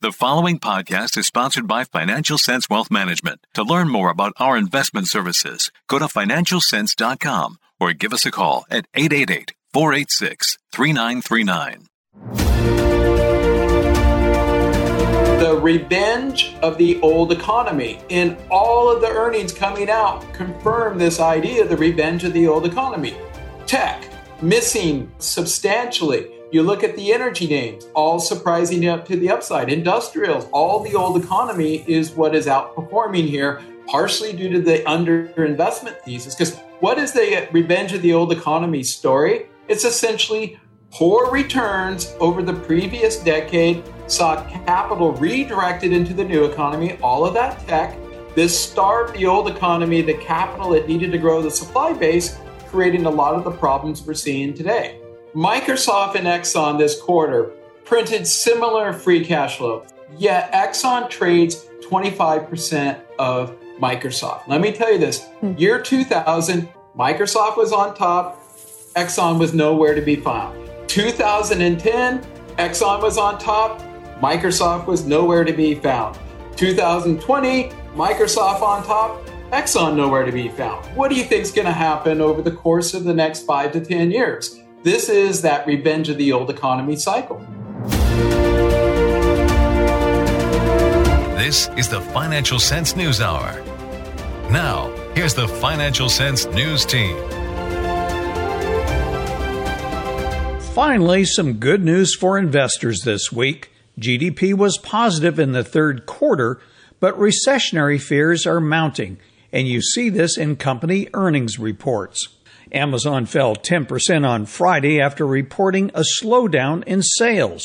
The following podcast is sponsored by Financial Sense Wealth Management. To learn more about our investment services, go to financialsense.com or give us a call at 888 486 3939. The revenge of the old economy. In all of the earnings coming out, confirm this idea the revenge of the old economy. Tech, missing substantially you look at the energy names, all surprising up to the upside. Industrials, all the old economy is what is outperforming here, partially due to the underinvestment thesis. Because what is the revenge of the old economy story? It's essentially poor returns over the previous decade, saw capital redirected into the new economy, all of that tech. This starved the old economy, the capital it needed to grow the supply base, creating a lot of the problems we're seeing today. Microsoft and Exxon this quarter printed similar free cash flow, yet Exxon trades 25% of Microsoft. Let me tell you this hmm. year 2000, Microsoft was on top, Exxon was nowhere to be found. 2010, Exxon was on top, Microsoft was nowhere to be found. 2020, Microsoft on top, Exxon nowhere to be found. What do you think is going to happen over the course of the next five to 10 years? This is that revenge of the old economy cycle. This is the Financial Sense News Hour. Now, here's the Financial Sense News Team. Finally, some good news for investors this week. GDP was positive in the third quarter, but recessionary fears are mounting, and you see this in company earnings reports. Amazon fell 10% on Friday after reporting a slowdown in sales.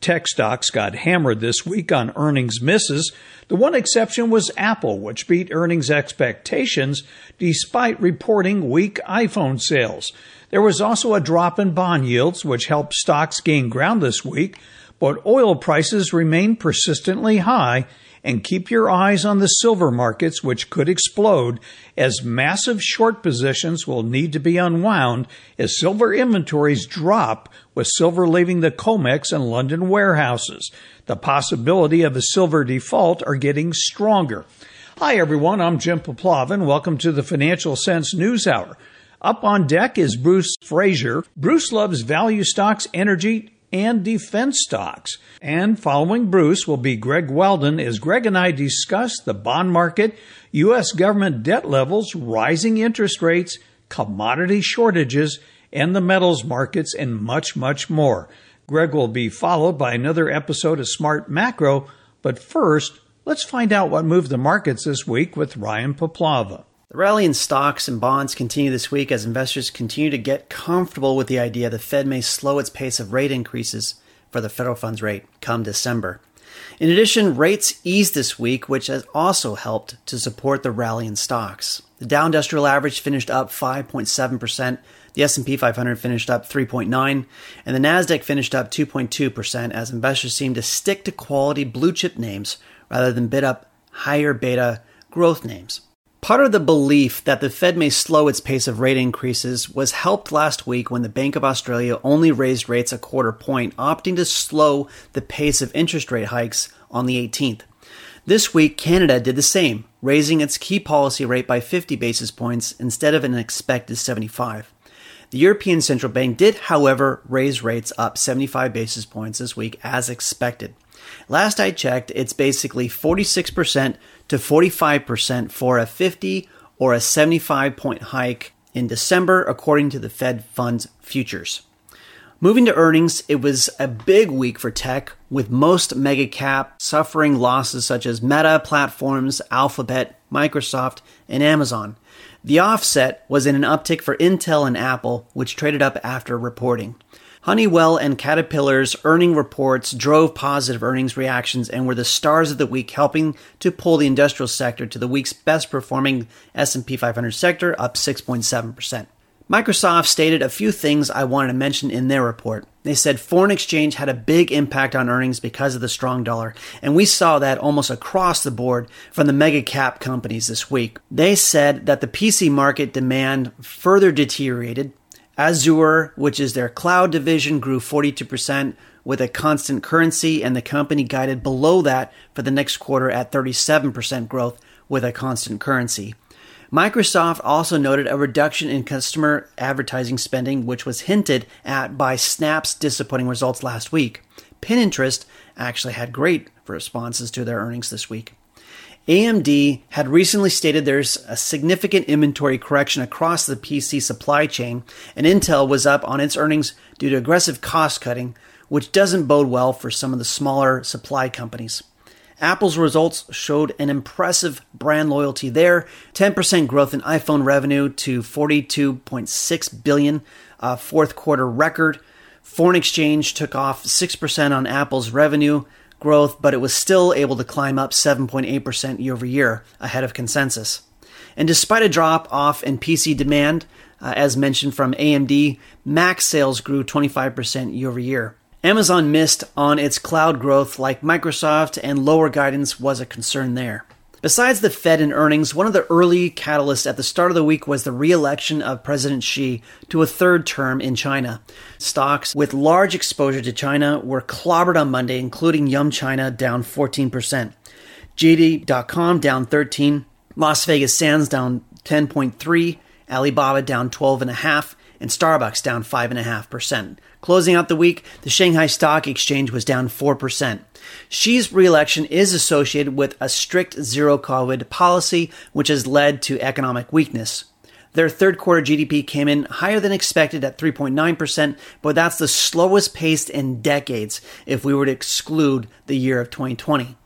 Tech stocks got hammered this week on earnings misses. The one exception was Apple, which beat earnings expectations despite reporting weak iPhone sales. There was also a drop in bond yields, which helped stocks gain ground this week, but oil prices remain persistently high and keep your eyes on the silver markets, which could explode as massive short positions will need to be unwound as silver inventories drop, with silver leaving the COMEX and London warehouses. The possibility of a silver default are getting stronger. Hi, everyone. I'm Jim Puplava. Welcome to the Financial Sense News Hour. Up on deck is Bruce Fraser. Bruce loves value stocks, energy, and defense stocks. And following Bruce will be Greg Weldon as Greg and I discuss the bond market, U.S. government debt levels, rising interest rates, commodity shortages, and the metals markets, and much, much more. Greg will be followed by another episode of Smart Macro, but first, let's find out what moved the markets this week with Ryan Puplava. The rally in stocks and bonds continue this week as investors continue to get comfortable with the idea the Fed may slow its pace of rate increases for the federal funds rate come December. In addition, rates eased this week, which has also helped to support the rally in stocks. The Dow Industrial Average finished up 5.7%, the S&P 500 finished up 3.9, and the Nasdaq finished up 2.2% as investors seem to stick to quality blue chip names rather than bid up higher beta growth names. Part of the belief that the Fed may slow its pace of rate increases was helped last week when the Bank of Australia only raised rates a quarter point, opting to slow the pace of interest rate hikes on the 18th. This week, Canada did the same, raising its key policy rate by 50 basis points instead of an expected 75. The European Central Bank did, however, raise rates up 75 basis points this week as expected. Last I checked, it's basically 46% to 45% for a 50 or a 75 point hike in December, according to the Fed funds futures. Moving to earnings, it was a big week for tech, with most mega cap suffering losses such as Meta Platforms, Alphabet, Microsoft, and Amazon. The offset was in an uptick for Intel and Apple, which traded up after reporting. Honeywell and Caterpillar's earning reports drove positive earnings reactions and were the stars of the week, helping to pull the industrial sector to the week's best performing S&P 500 sector, up 6.7%. Microsoft stated a few things I wanted to mention in their report. They said foreign exchange had a big impact on earnings because of the strong dollar, and we saw that almost across the board from the mega cap companies this week. They said that the PC market demand further deteriorated, Azure, which is their cloud division, grew 42%, with a constant currency, and the company guided below that for the next quarter at 37% growth with a constant currency. Microsoft also noted a reduction in customer advertising spending, which was hinted at by Snap's disappointing results last week. Pinterest actually had great responses to their earnings this week. AMD had recently stated there's a significant inventory correction across the PC supply chain, and Intel was up on its earnings due to aggressive cost cutting, which doesn't bode well for some of the smaller supply companies. Apple's results showed an impressive brand loyalty there 10% growth in iPhone revenue to 42.6 billion, a fourth quarter record. Foreign exchange took off 6% on Apple's revenue growth, but it was still able to climb up 7.8% year over year, ahead of consensus. And despite a drop off in PC demand, uh, as mentioned from AMD, Mac sales grew 25% year over year. Amazon missed on its cloud growth like Microsoft, and lower guidance was a concern there. Besides the Fed and earnings, one of the early catalysts at the start of the week was the re election of President Xi to a third term in China. Stocks with large exposure to China were clobbered on Monday, including Yum China down 14%, JD.com down 13, Las Vegas Sands down 10.3, Alibaba down 12.5, and Starbucks down 5.5%. Closing out the week, the Shanghai Stock Exchange was down 4%. Xi's reelection is associated with a strict zero COVID policy, which has led to economic weakness. Their third quarter GDP came in higher than expected at 3.9%, but that's the slowest pace in decades if we were to exclude the year of 2020.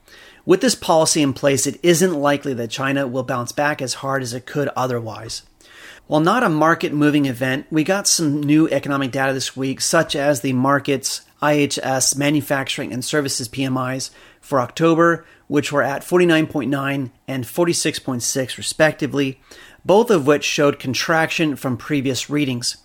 With this policy in place, it isn't likely that China will bounce back as hard as it could otherwise. While not a market moving event, we got some new economic data this week, such as the market's IHS manufacturing and services PMIs for October, which were at 49.9 and 46.6 respectively, both of which showed contraction from previous readings.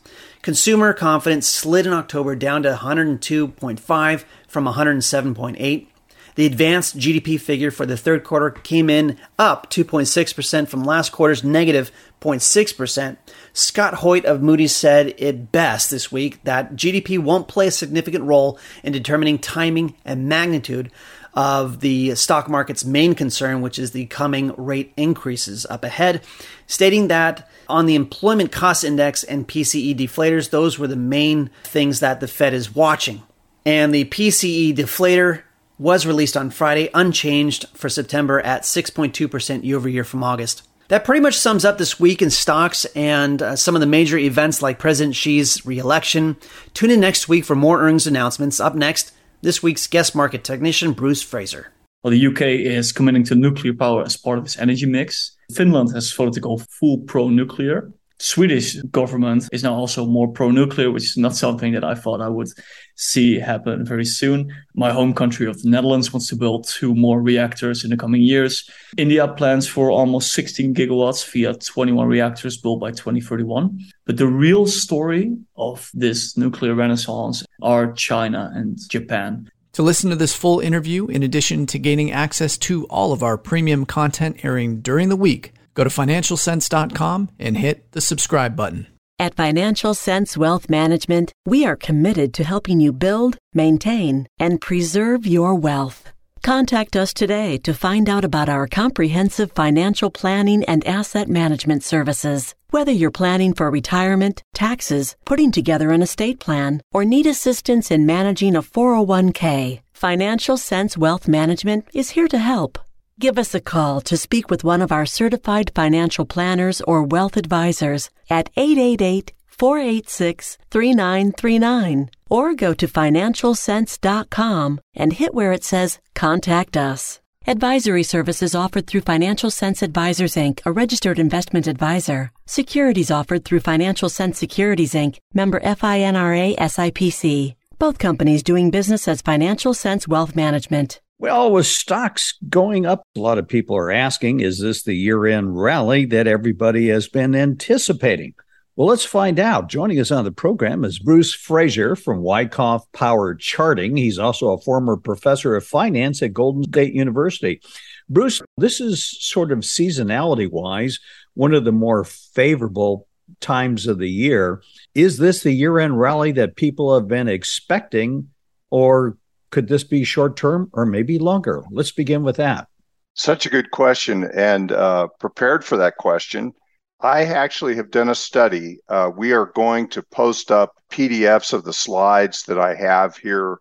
Consumer confidence slid in October down to 102.5 from 107.8. The advanced GDP figure for the third quarter came in up 2.6% from last quarter's negative 0.6%. Scott Hoyt of Moody's said it best this week that GDP won't play a significant role in determining timing and magnitude of the stock market's main concern, which is the coming rate increases up ahead, stating that on the employment cost index and PCE deflators, those were the main things that the Fed is watching. And the PCE deflator was released on Friday, unchanged for September at 6.2% year over year from August. That pretty much sums up this week in stocks and uh, some of the major events like President Xi's reelection. Tune in next week for more earnings announcements. Up next, this week's guest market technician, Bruce Fraser. Well, the UK is committing to nuclear power as part of its energy mix. Finland has voted to go full pro nuclear. Swedish government is now also more pro-nuclear, which is not something that I thought I would see happen very soon. My home country of the Netherlands wants to build two more reactors in the coming years. India plans for almost 16 gigawatts via 21 reactors built by 2031. But the real story of this nuclear renaissance are China and Japan. To listen to this full interview, in addition to gaining access to all of our premium content airing during the week, Go to financialsense.com and hit the subscribe button. At Financial Sense Wealth Management, we are committed to helping you build, maintain, and preserve your wealth. Contact us today to find out about our comprehensive financial planning and asset management services. Whether you're planning for retirement, taxes, putting together an estate plan, or need assistance in managing a 401k, Financial Sense Wealth Management is here to help. Give us a call to speak with one of our certified financial planners or wealth advisors at 888 486 3939 or go to financialsense.com and hit where it says Contact Us. Advisory services offered through Financial Sense Advisors Inc., a registered investment advisor. Securities offered through Financial Sense Securities Inc., member FINRA SIPC. Both companies doing business as Financial Sense Wealth Management. Well, with stocks going up, a lot of people are asking, is this the year end rally that everybody has been anticipating? Well, let's find out. Joining us on the program is Bruce Fraser from Wyckoff Power Charting. He's also a former professor of finance at Golden Gate University. Bruce, this is sort of seasonality wise one of the more favorable times of the year. Is this the year end rally that people have been expecting or could this be short term or maybe longer? Let's begin with that. Such a good question, and uh, prepared for that question. I actually have done a study. Uh, we are going to post up PDFs of the slides that I have here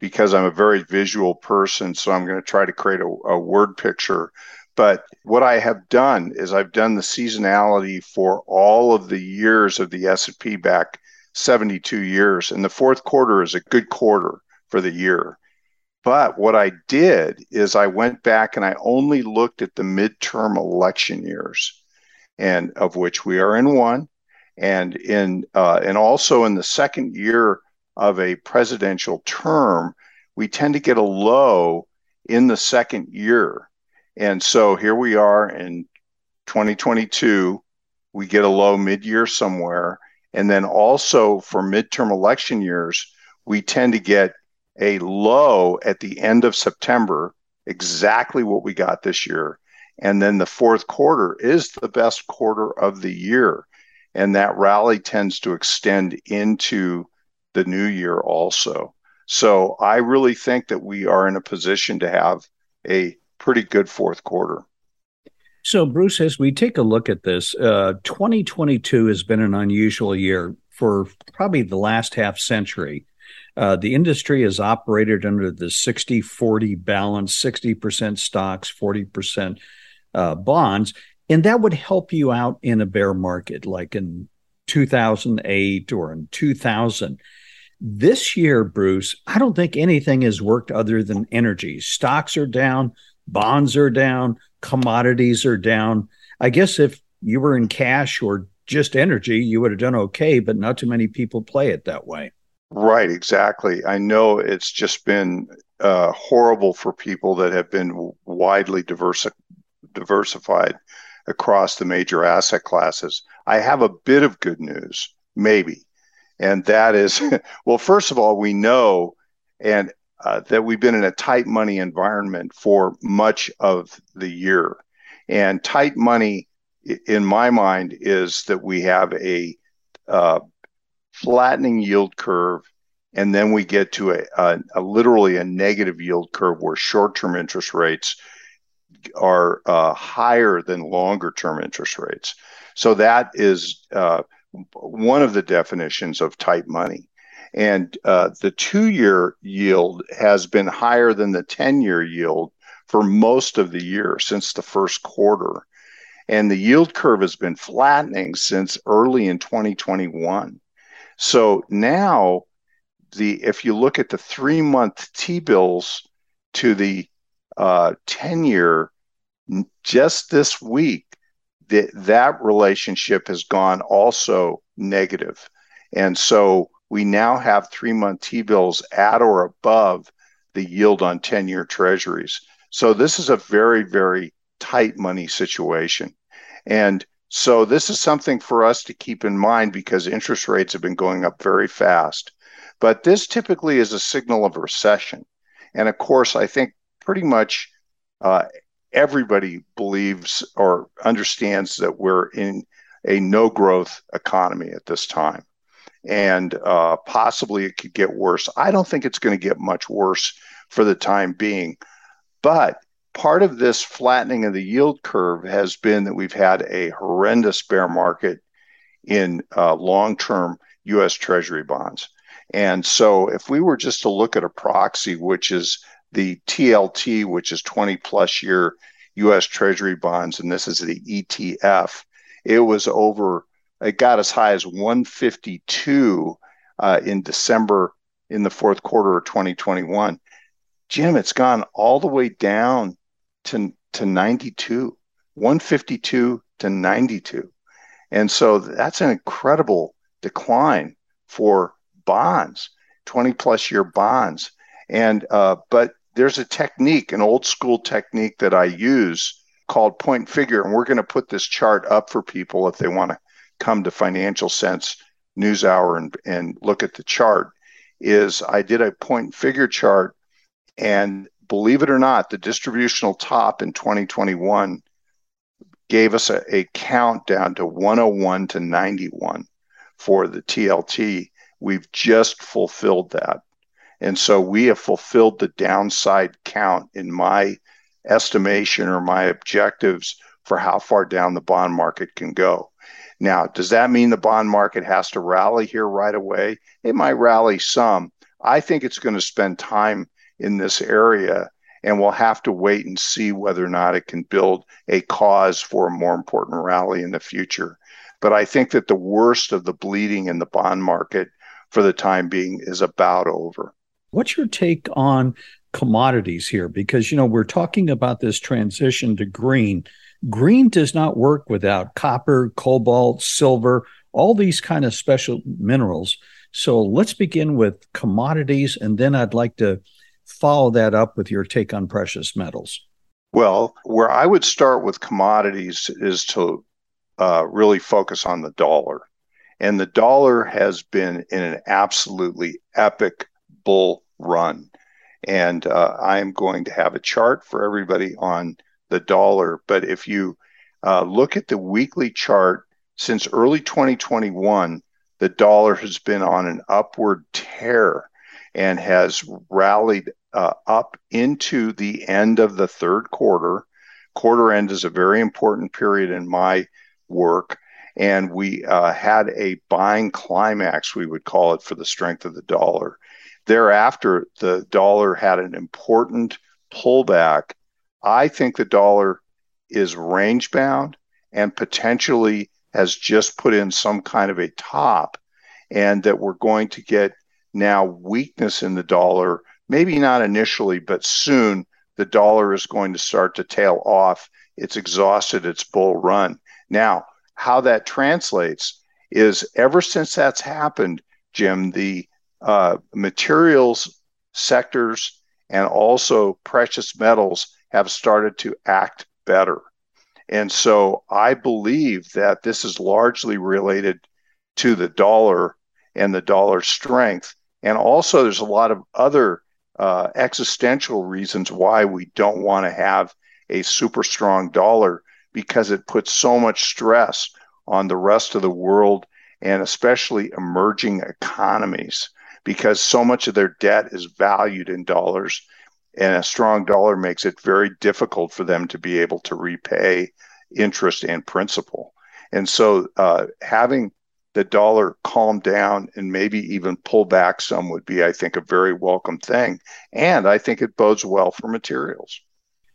because I'm a very visual person. So I'm going to try to create a, a word picture. But what I have done is I've done the seasonality for all of the years of the S&P back 72 years, and the fourth quarter is a good quarter for the year. But what I did is I went back and I only looked at the midterm election years, and of which we are in one, and in uh, and also in the second year of a presidential term, we tend to get a low in the second year, and so here we are in 2022. We get a low mid-year somewhere, and then also for midterm election years, we tend to get a low at the end of September, exactly what we got this year. And then the fourth quarter is the best quarter of the year. And that rally tends to extend into the new year also. So I really think that we are in a position to have a pretty good fourth quarter. So, Bruce, as we take a look at this, uh, 2022 has been an unusual year for probably the last half century. Uh, the industry is operated under the 60 40 balance 60% stocks, 40% uh, bonds. And that would help you out in a bear market like in 2008 or in 2000. This year, Bruce, I don't think anything has worked other than energy. Stocks are down, bonds are down, commodities are down. I guess if you were in cash or just energy, you would have done okay, but not too many people play it that way. Right, exactly. I know it's just been uh, horrible for people that have been widely diversi- diversified across the major asset classes. I have a bit of good news, maybe, and that is, well, first of all, we know and uh, that we've been in a tight money environment for much of the year, and tight money, in my mind, is that we have a uh, flattening yield curve, and then we get to a, a, a literally a negative yield curve where short-term interest rates are uh, higher than longer-term interest rates. So that is uh, one of the definitions of tight money. And uh, the two-year yield has been higher than the 10-year yield for most of the year since the first quarter. And the yield curve has been flattening since early in 2021. So now the if you look at the three month T bills to the uh, 10 year just this week, that that relationship has gone also. And so we now have three month T bills at or above the yield on 10 year treasuries. So this is a very, very tight money situation. And so this is something for us to keep in mind because interest rates have been going up very fast. But this typically is a signal of recession. And of course, I think pretty much uh, everybody believes or understands that we're in a no growth economy at this time. And uh, possibly it could get worse. I don't think it's going to get much worse for the time being. But part of this flattening of the yield curve has been that we've had a horrendous bear market in uh, long term US Treasury bonds. And so, if we were just to look at a proxy, which is the TLT, which is 20 plus year US Treasury bonds, and this is the ETF, it was over, it got as high as 152 uh, in December in the fourth quarter of 2021. Jim, it's gone all the way down to, to 92, 152 to 92. And so that's an incredible decline for bonds, 20 plus year bonds. And, uh, but there's a technique, an old school technique that I use called point figure. And we're going to put this chart up for people if they want to come to Financial Sense News Hour and, and look at the chart. Is I did a point figure chart and believe it or not, the distributional top in 2021 gave us a, a count down to 101 to 91 for the TLT. We've just fulfilled that. And so we have fulfilled the downside count in my estimation or my objectives for how far down the bond market can go. Now, does that mean the bond market has to rally here right away? It might rally some. I think it's going to spend time in this area and we'll have to wait and see whether or not it can build a cause for a more important rally in the future. But I think that the worst of the bleeding in the bond market for the time being is about over. What's your take on commodities here? Because, you know, we're talking about this transition to green. Green does not work without copper, cobalt, silver, all these kind of special minerals. So let's begin with commodities, and then I'd like to follow that up with your take on precious metals. Well, where I would start with commodities is to uh, really focus on the dollar. And the dollar has been in an absolutely epic bull run. And uh, I am going to have a chart for everybody on the dollar. But if you uh, look at the weekly chart since early 2021, the dollar has been on an upward tear and has rallied up into the end of the third quarter. Quarter end is a very important period in my work. And we uh, had a buying climax, we would call it, for the strength of the dollar. Thereafter, the dollar had an important pullback. I think the dollar is range bound and potentially has just put in some kind of a top, and that we're going to get now weakness in the dollar maybe not initially, but soon the dollar is going to start to tail off. It's exhausted its bull run. Now, how that translates is ever since that's happened, Jim, the uh, materials sectors and also precious metals have started to act better. And so I believe that this is largely related to the dollar and the dollar strength. And also, there's a lot of other uh, existential reasons why we don't want to have a super strong dollar because it puts so much stress on the rest of the world and especially emerging economies because so much of their debt is valued in dollars and a strong dollar makes it very difficult for them to be able to repay interest and principal. And so uh, having the dollar calm down and maybe even pull back some would be, I think, a very welcome thing. And I think it bodes well for materials.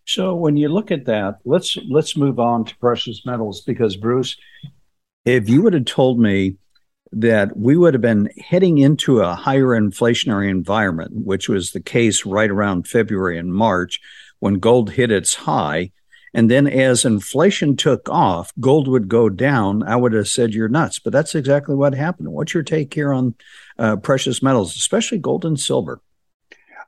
So when you look at that, let's let's move on to precious metals because Bruce, if you would have told me that we would have been heading into a higher inflationary environment, which was the case right around February and March when gold hit its high, and then as inflation took off, gold would go down. I would have said you're nuts, but that's exactly what happened. What's your take here on uh, precious metals, especially gold and silver?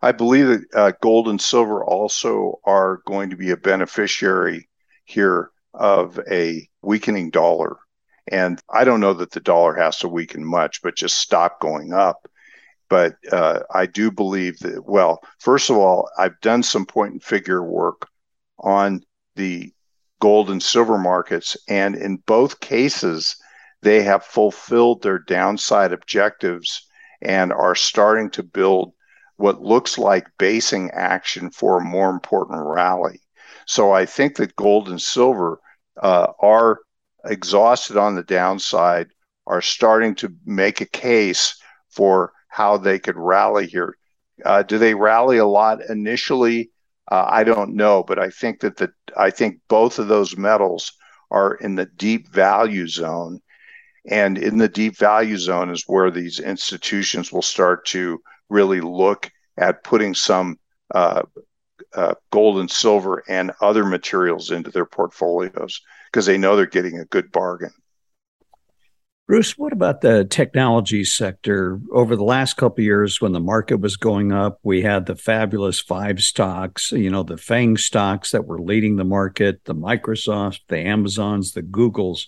I believe that uh, gold and silver also are going to be a beneficiary here of a weakening dollar. And I don't know that the dollar has to weaken much, but just stop going up. But uh, I do believe that, well, first of all, I've done some point and figure work on the gold and silver markets. And in both cases, they have fulfilled their downside objectives and are starting to build what looks like basing action for a more important rally. So I think that gold and silver uh, are exhausted on the downside, are starting to make a case for how they could rally here. Uh, do they rally a lot initially? Uh, I don't know, but I think that the I think both of those metals are in the deep value zone, and in the deep value zone is where these institutions will start to really look at putting some uh, uh, gold and silver and other materials into their portfolios because they know they're getting a good bargain. Bruce, what about the technology sector? Over the last couple years, when the market was going up, we had the fabulous five stocks, you know, the FANG stocks that were leading the market, the Microsoft, the Amazons, the Googles.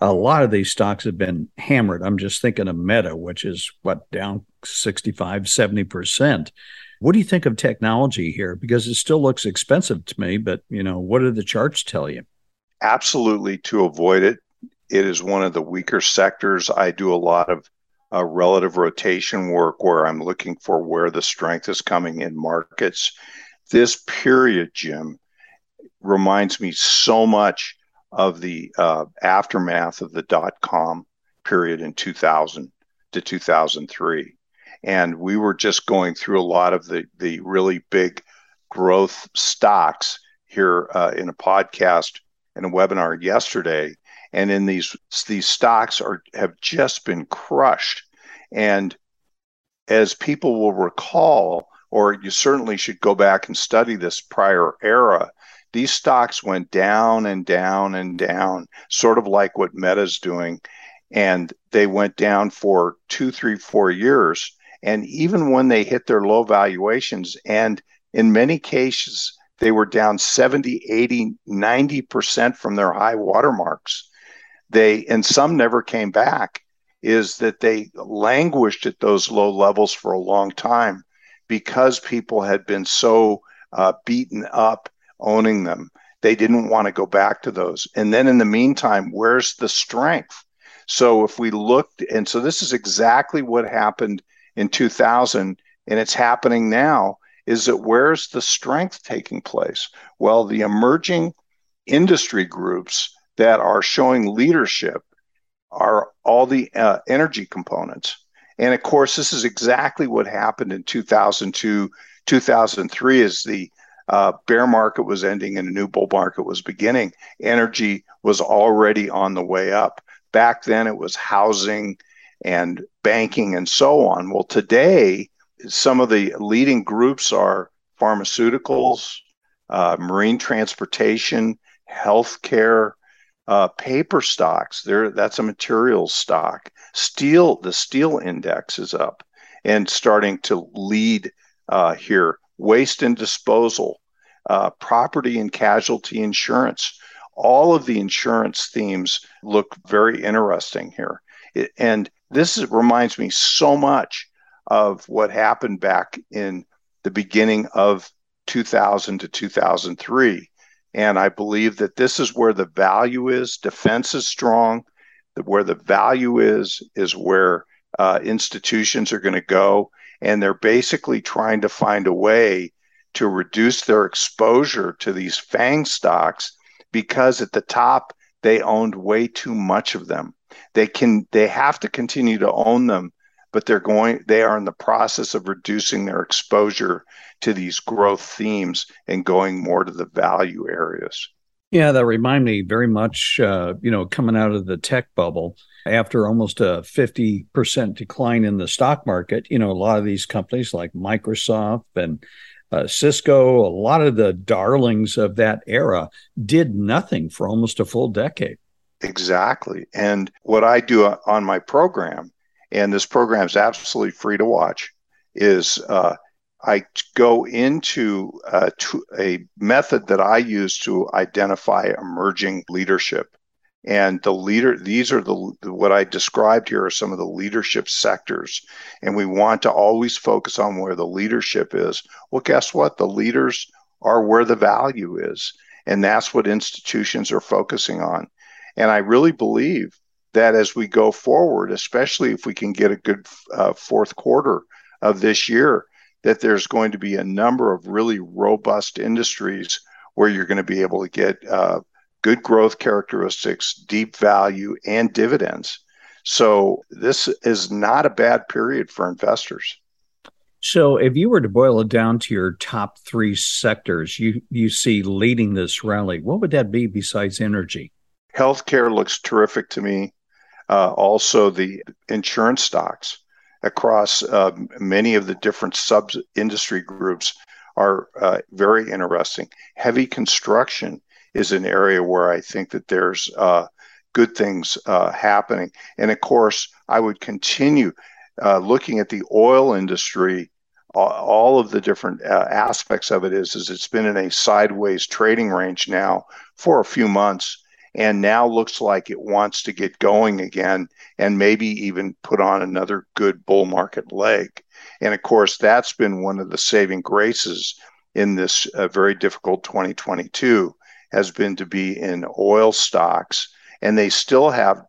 A lot of these stocks have been hammered. I'm just thinking of Meta, which is what, down 65, 70%. What do you think of technology here? Because it still looks expensive to me, but, you know, what do the charts tell you? Absolutely to avoid it it is one of the weaker sectors. I do a lot of uh, relative rotation work where I'm looking for where the strength is coming in markets. This period, Jim, reminds me so much of the uh, aftermath of the dot com period in 2000 to 2003. And we were just going through a lot of the, the really big growth stocks here uh, in a podcast and a webinar yesterday. And in these these stocks are have just been crushed. And as people will recall, or you certainly should go back and study this prior era, these stocks went down and down and down, sort of like what Meta's doing. And they went down for two, three, four years. And even when they hit their low valuations, and in many cases, they were down 70, 80, 90% from their high watermarks. They, and some never came back, is that they languished at those low levels for a long time because people had been so uh, beaten up owning them. They didn't want to go back to those. And then in the meantime, where's the strength? So if we looked, and so this is exactly what happened in 2000, and it's happening now, is that where's the strength taking place? Well, the emerging industry groups that are showing leadership are all the uh, energy components. And of course, this is exactly what happened in 2002, 2003 as the uh, bear market was ending and a new bull market was beginning. Energy was already on the way up. Back then, it was housing and banking and so on. Well, today, some of the leading groups are pharmaceuticals, uh, marine transportation, healthcare, uh, paper stocks. There, that's a materials stock. Steel, the steel index is up and starting to lead uh, here. Waste and disposal, uh, property and casualty insurance. All of the insurance themes look very interesting here. It, and this is, reminds me so much of what happened back in the beginning of 2000 to 2003. And I believe that this is where the value is. Defense is strong. Where the value is, is where uh, institutions are going to go. And they're basically trying to find a way to reduce their exposure to these FANG stocks because at the top, they owned way too much of them. They can they have to continue to own them, but they're going they are in the process of reducing their exposure to these growth themes and going more to the value areas. Yeah, that remind me very much, uh, you know, coming out of the tech bubble after almost a 50% decline in the stock market, you know, a lot of these companies like Microsoft and uh, Cisco, a lot of the darlings of that era did nothing for almost a full decade. Exactly. And what I do on my program, and this program is absolutely free to watch, is uh, I go into uh, a method that I use to identify emerging leadership. And the leader, these are the what I described here are some of the leadership sectors. And we want to always focus on where the leadership is. Well, guess what? The leaders are where the value is. And that's what institutions are focusing on. And I really believe that as we go forward, especially if we can get a good uh, fourth quarter of this year, that there's going to be a number of really robust industries where you're going to be able to get uh, good growth characteristics, deep value, and dividends. So this is not a bad period for investors. So, if you were to boil it down to your top three sectors you, you see leading this rally, what would that be besides energy? Healthcare looks terrific to me. Uh, also, the insurance stocks across uh, many of the different sub industry groups are uh, very interesting. Heavy construction is an area where I think that there's uh, good things uh, happening. And of course, I would continue uh, looking at the oil industry. All of the different uh, aspects of it is, is it's been in a sideways trading range now for a few months and now looks like it wants to get going again and maybe even put on another good bull market leg. And of course, that's been one of the saving graces in this uh, very difficult 2022 has been to be in oil stocks and they still have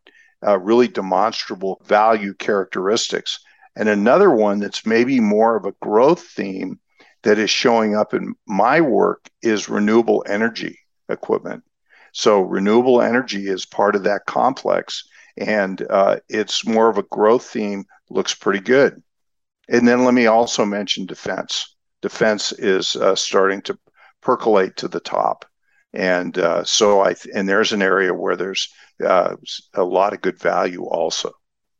uh, really demonstrable value characteristics. And another one that's maybe more of a growth theme that is showing up in my work is renewable energy equipment. So, renewable energy is part of that complex, and uh, it's more of a growth theme, looks pretty good. And then let me also mention defense. Defense is uh, starting to percolate to the top. And uh, so I, th- and there's an area where there's uh, a lot of good value also.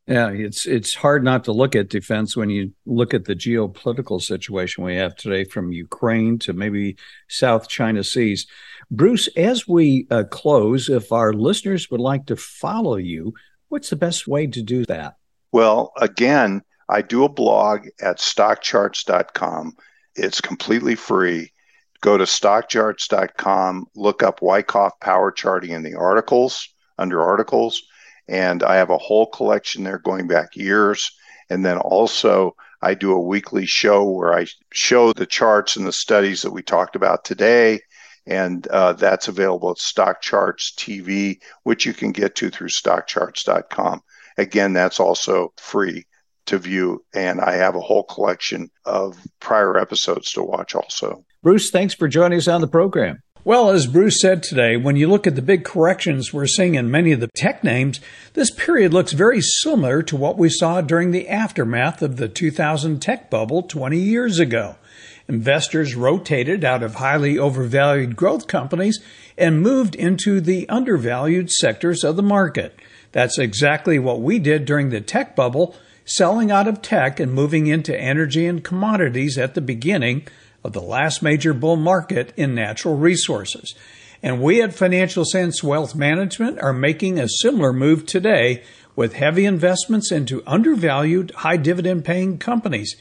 Yeah, it's it's hard not to look at defense when you look at the geopolitical situation we have today, from Ukraine to maybe South China Seas. Bruce, as we uh, close, if our listeners would like to follow you, what's the best way to do that? Well, again, I do a blog at stockcharts.com. It's completely free. Go to stockcharts.com, look up Wyckoff power charting in the articles, under articles, and I have a whole collection there going back years. And then also, I do a weekly show where I show the charts and the studies that we talked about today. And uh, that's available at Stock Charts TV, which you can get to through stockcharts.com. Again, that's also free to view. And I have a whole collection of prior episodes to watch also. Bruce, thanks for joining us on the program. Well, as Bruce said today, when you look at the big corrections we're seeing in many of the tech names, this period looks very similar to what we saw during the aftermath of the 2000 tech bubble 20 years ago. Investors rotated out of highly overvalued growth companies and moved into the undervalued sectors of the market. That's exactly what we did during the tech bubble, selling out of tech and moving into energy and commodities at the beginning of the last major bull market in natural resources. And we at Financial Sense Wealth Management are making a similar move today with heavy investments into undervalued, high dividend paying companies.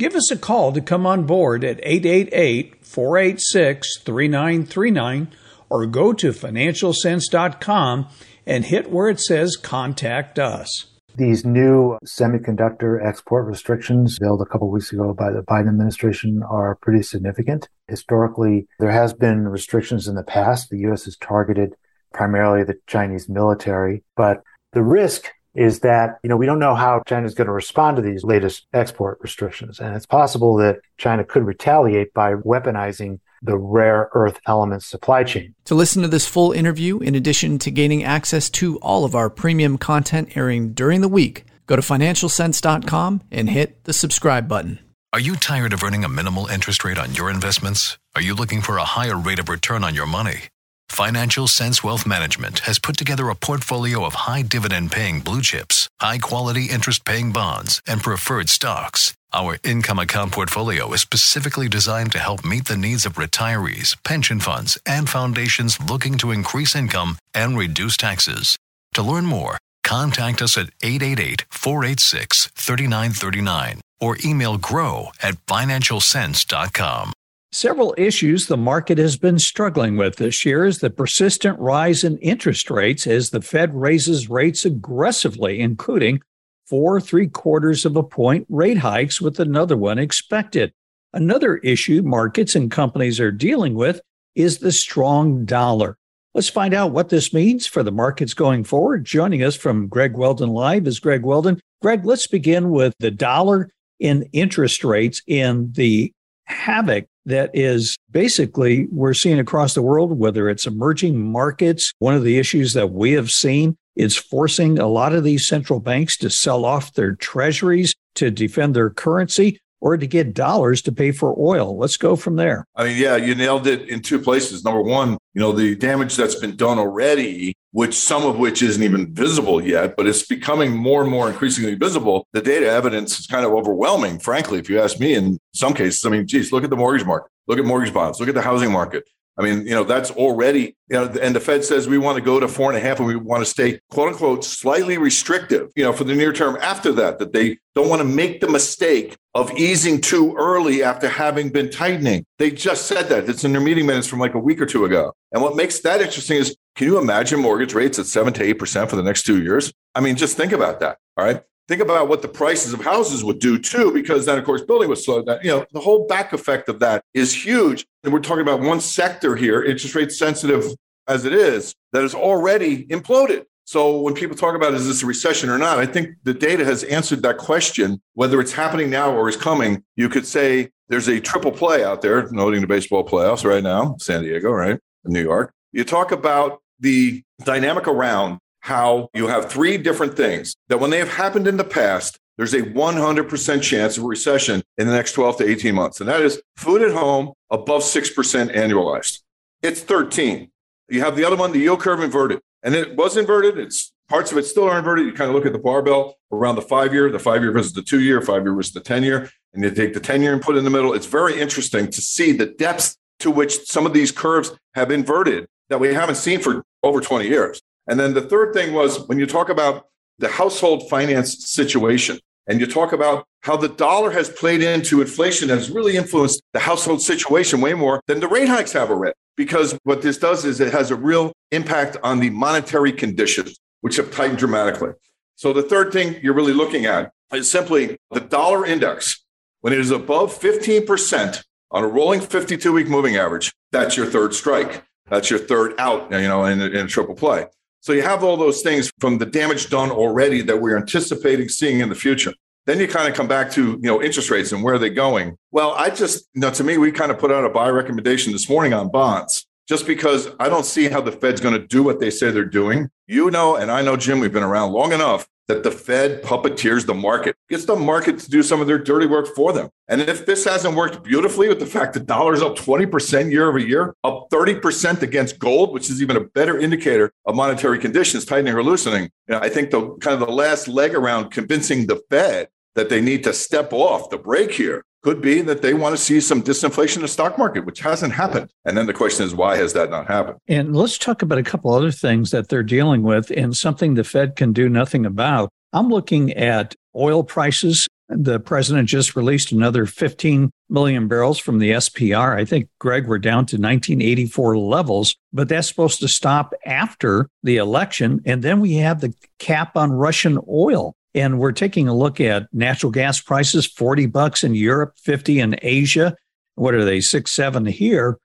Give us a call to come on board at 888 486 3939 or go to financialsense.com and hit where it says contact us. These new semiconductor export restrictions billed a couple weeks ago by the Biden administration are pretty significant. Historically, there has been restrictions in the past. The U.S. has targeted primarily the Chinese military, but the risk is that, you know, we don't know how China is going to respond to these latest export restrictions. And it's possible that China could retaliate by weaponizing the rare earth elements supply chain. To listen to this full interview, in addition to gaining access to all of our premium content airing during the week, go to financialsense.com and hit the subscribe button. Are you tired of earning a minimal interest rate on your investments? Are you looking for a higher rate of return on your money? Financial Sense Wealth Management has put together a portfolio of high dividend paying blue chips, high quality interest paying bonds, and preferred stocks. Our income account portfolio is specifically designed to help meet the needs of retirees, pension funds, and foundations looking to increase income and reduce taxes. To learn more, contact us at 888 486 3939 or email grow at financialsense.com. Several issues the market has been struggling with this year is the persistent rise in interest rates as the Fed raises rates aggressively, including four three quarters of a point rate hikes, with another one expected. Another issue markets and companies are dealing with is the strong dollar. Let's find out what this means for the markets going forward. Joining us from Greg Weldon Live is Greg Weldon. Greg, let's begin with the dollar in interest rates in the havoc that is basically we're seeing across the world, whether it's emerging markets. One of the issues that we have seen is forcing a lot of these central banks to sell off their treasuries to defend their currency or to get dollars to pay for oil. Let's go from there. I mean, yeah, you nailed it in two places. Number one, you know, the damage that's been done already, which some of which isn't even visible yet, but it's becoming more and more increasingly visible. The data evidence is kind of overwhelming, frankly, if you ask me, in some cases. I mean, geez, look at the mortgage market, look at mortgage bonds, look at the housing market. I mean, you know, that's already, you know, and the Fed says we want to go to four and a half and we want to stay, quote unquote, slightly restrictive, you know, for the near term after that, that they don't want to make the mistake of easing too early after having been tightening. They just said that. It's in their meeting minutes from like a week or two ago. And what makes that interesting is can you imagine mortgage rates at seven to 8% for the next two years? I mean, just think about that. All right think about what the prices of houses would do too, because then of course building was slow down. You know, the whole back effect of that is huge. And we're talking about one sector here, interest rate sensitive as it is, that is already imploded. So when people talk about is this a recession or not, I think the data has answered that question. Whether it's happening now or is coming, you could say there's a triple play out there, noting the baseball playoffs right now, San Diego, right, New York. You talk about the dynamic around how you have three different things that when they have happened in the past, there's a 100% chance of a recession in the next 12 to 18 months. And that is food at home above 6% annualized. It's 13. You have the other one, the yield curve inverted and it was inverted. It's parts of it still are inverted. You kind of look at the barbell around the five year, the five year versus the two year, five year versus the 10 year, and you take the 10 year and put it in the middle. It's very interesting to see the depths to which some of these curves have inverted that we haven't seen for over 20 years. And then the third thing was when you talk about the household finance situation and you talk about how the dollar has played into inflation has really influenced the household situation way more than the rate hikes have already because what this does is it has a real impact on the monetary conditions, which have tightened dramatically. So the third thing you're really looking at is simply the dollar index. When it is above 15% on a rolling 52 week moving average, that's your third strike. That's your third out, you know, in, in a triple play. So you have all those things from the damage done already that we're anticipating seeing in the future. Then you kind of come back to, you know, interest rates and where are they going? Well, I just, you know, to me, we kind of put out a buy recommendation this morning on bonds just because I don't see how the Fed's going to do what they say they're doing. You know, and I know, Jim, we've been around long enough that the Fed puppeteers the market, gets the market to do some of their dirty work for them. And if this hasn't worked beautifully with the fact that dollar's up 20% year over year, up 30% against gold, which is even a better indicator of monetary conditions, tightening or loosening, you know, I think the kind of the last leg around convincing the Fed that they need to step off the brake here could be that they want to see some disinflation in the stock market, which hasn't happened. And then the question is, why has that not happened? And let's talk about a couple other things that they're dealing with and something the Fed can do nothing about. I'm looking at oil prices. The president just released another 15 million barrels from the SPR. I think, Greg, we're down to 1984 levels, but that's supposed to stop after the election. And then we have the cap on Russian oil. And we're taking a look at natural gas prices, 40 bucks in Europe, 50 in Asia. What are they, six, seven here?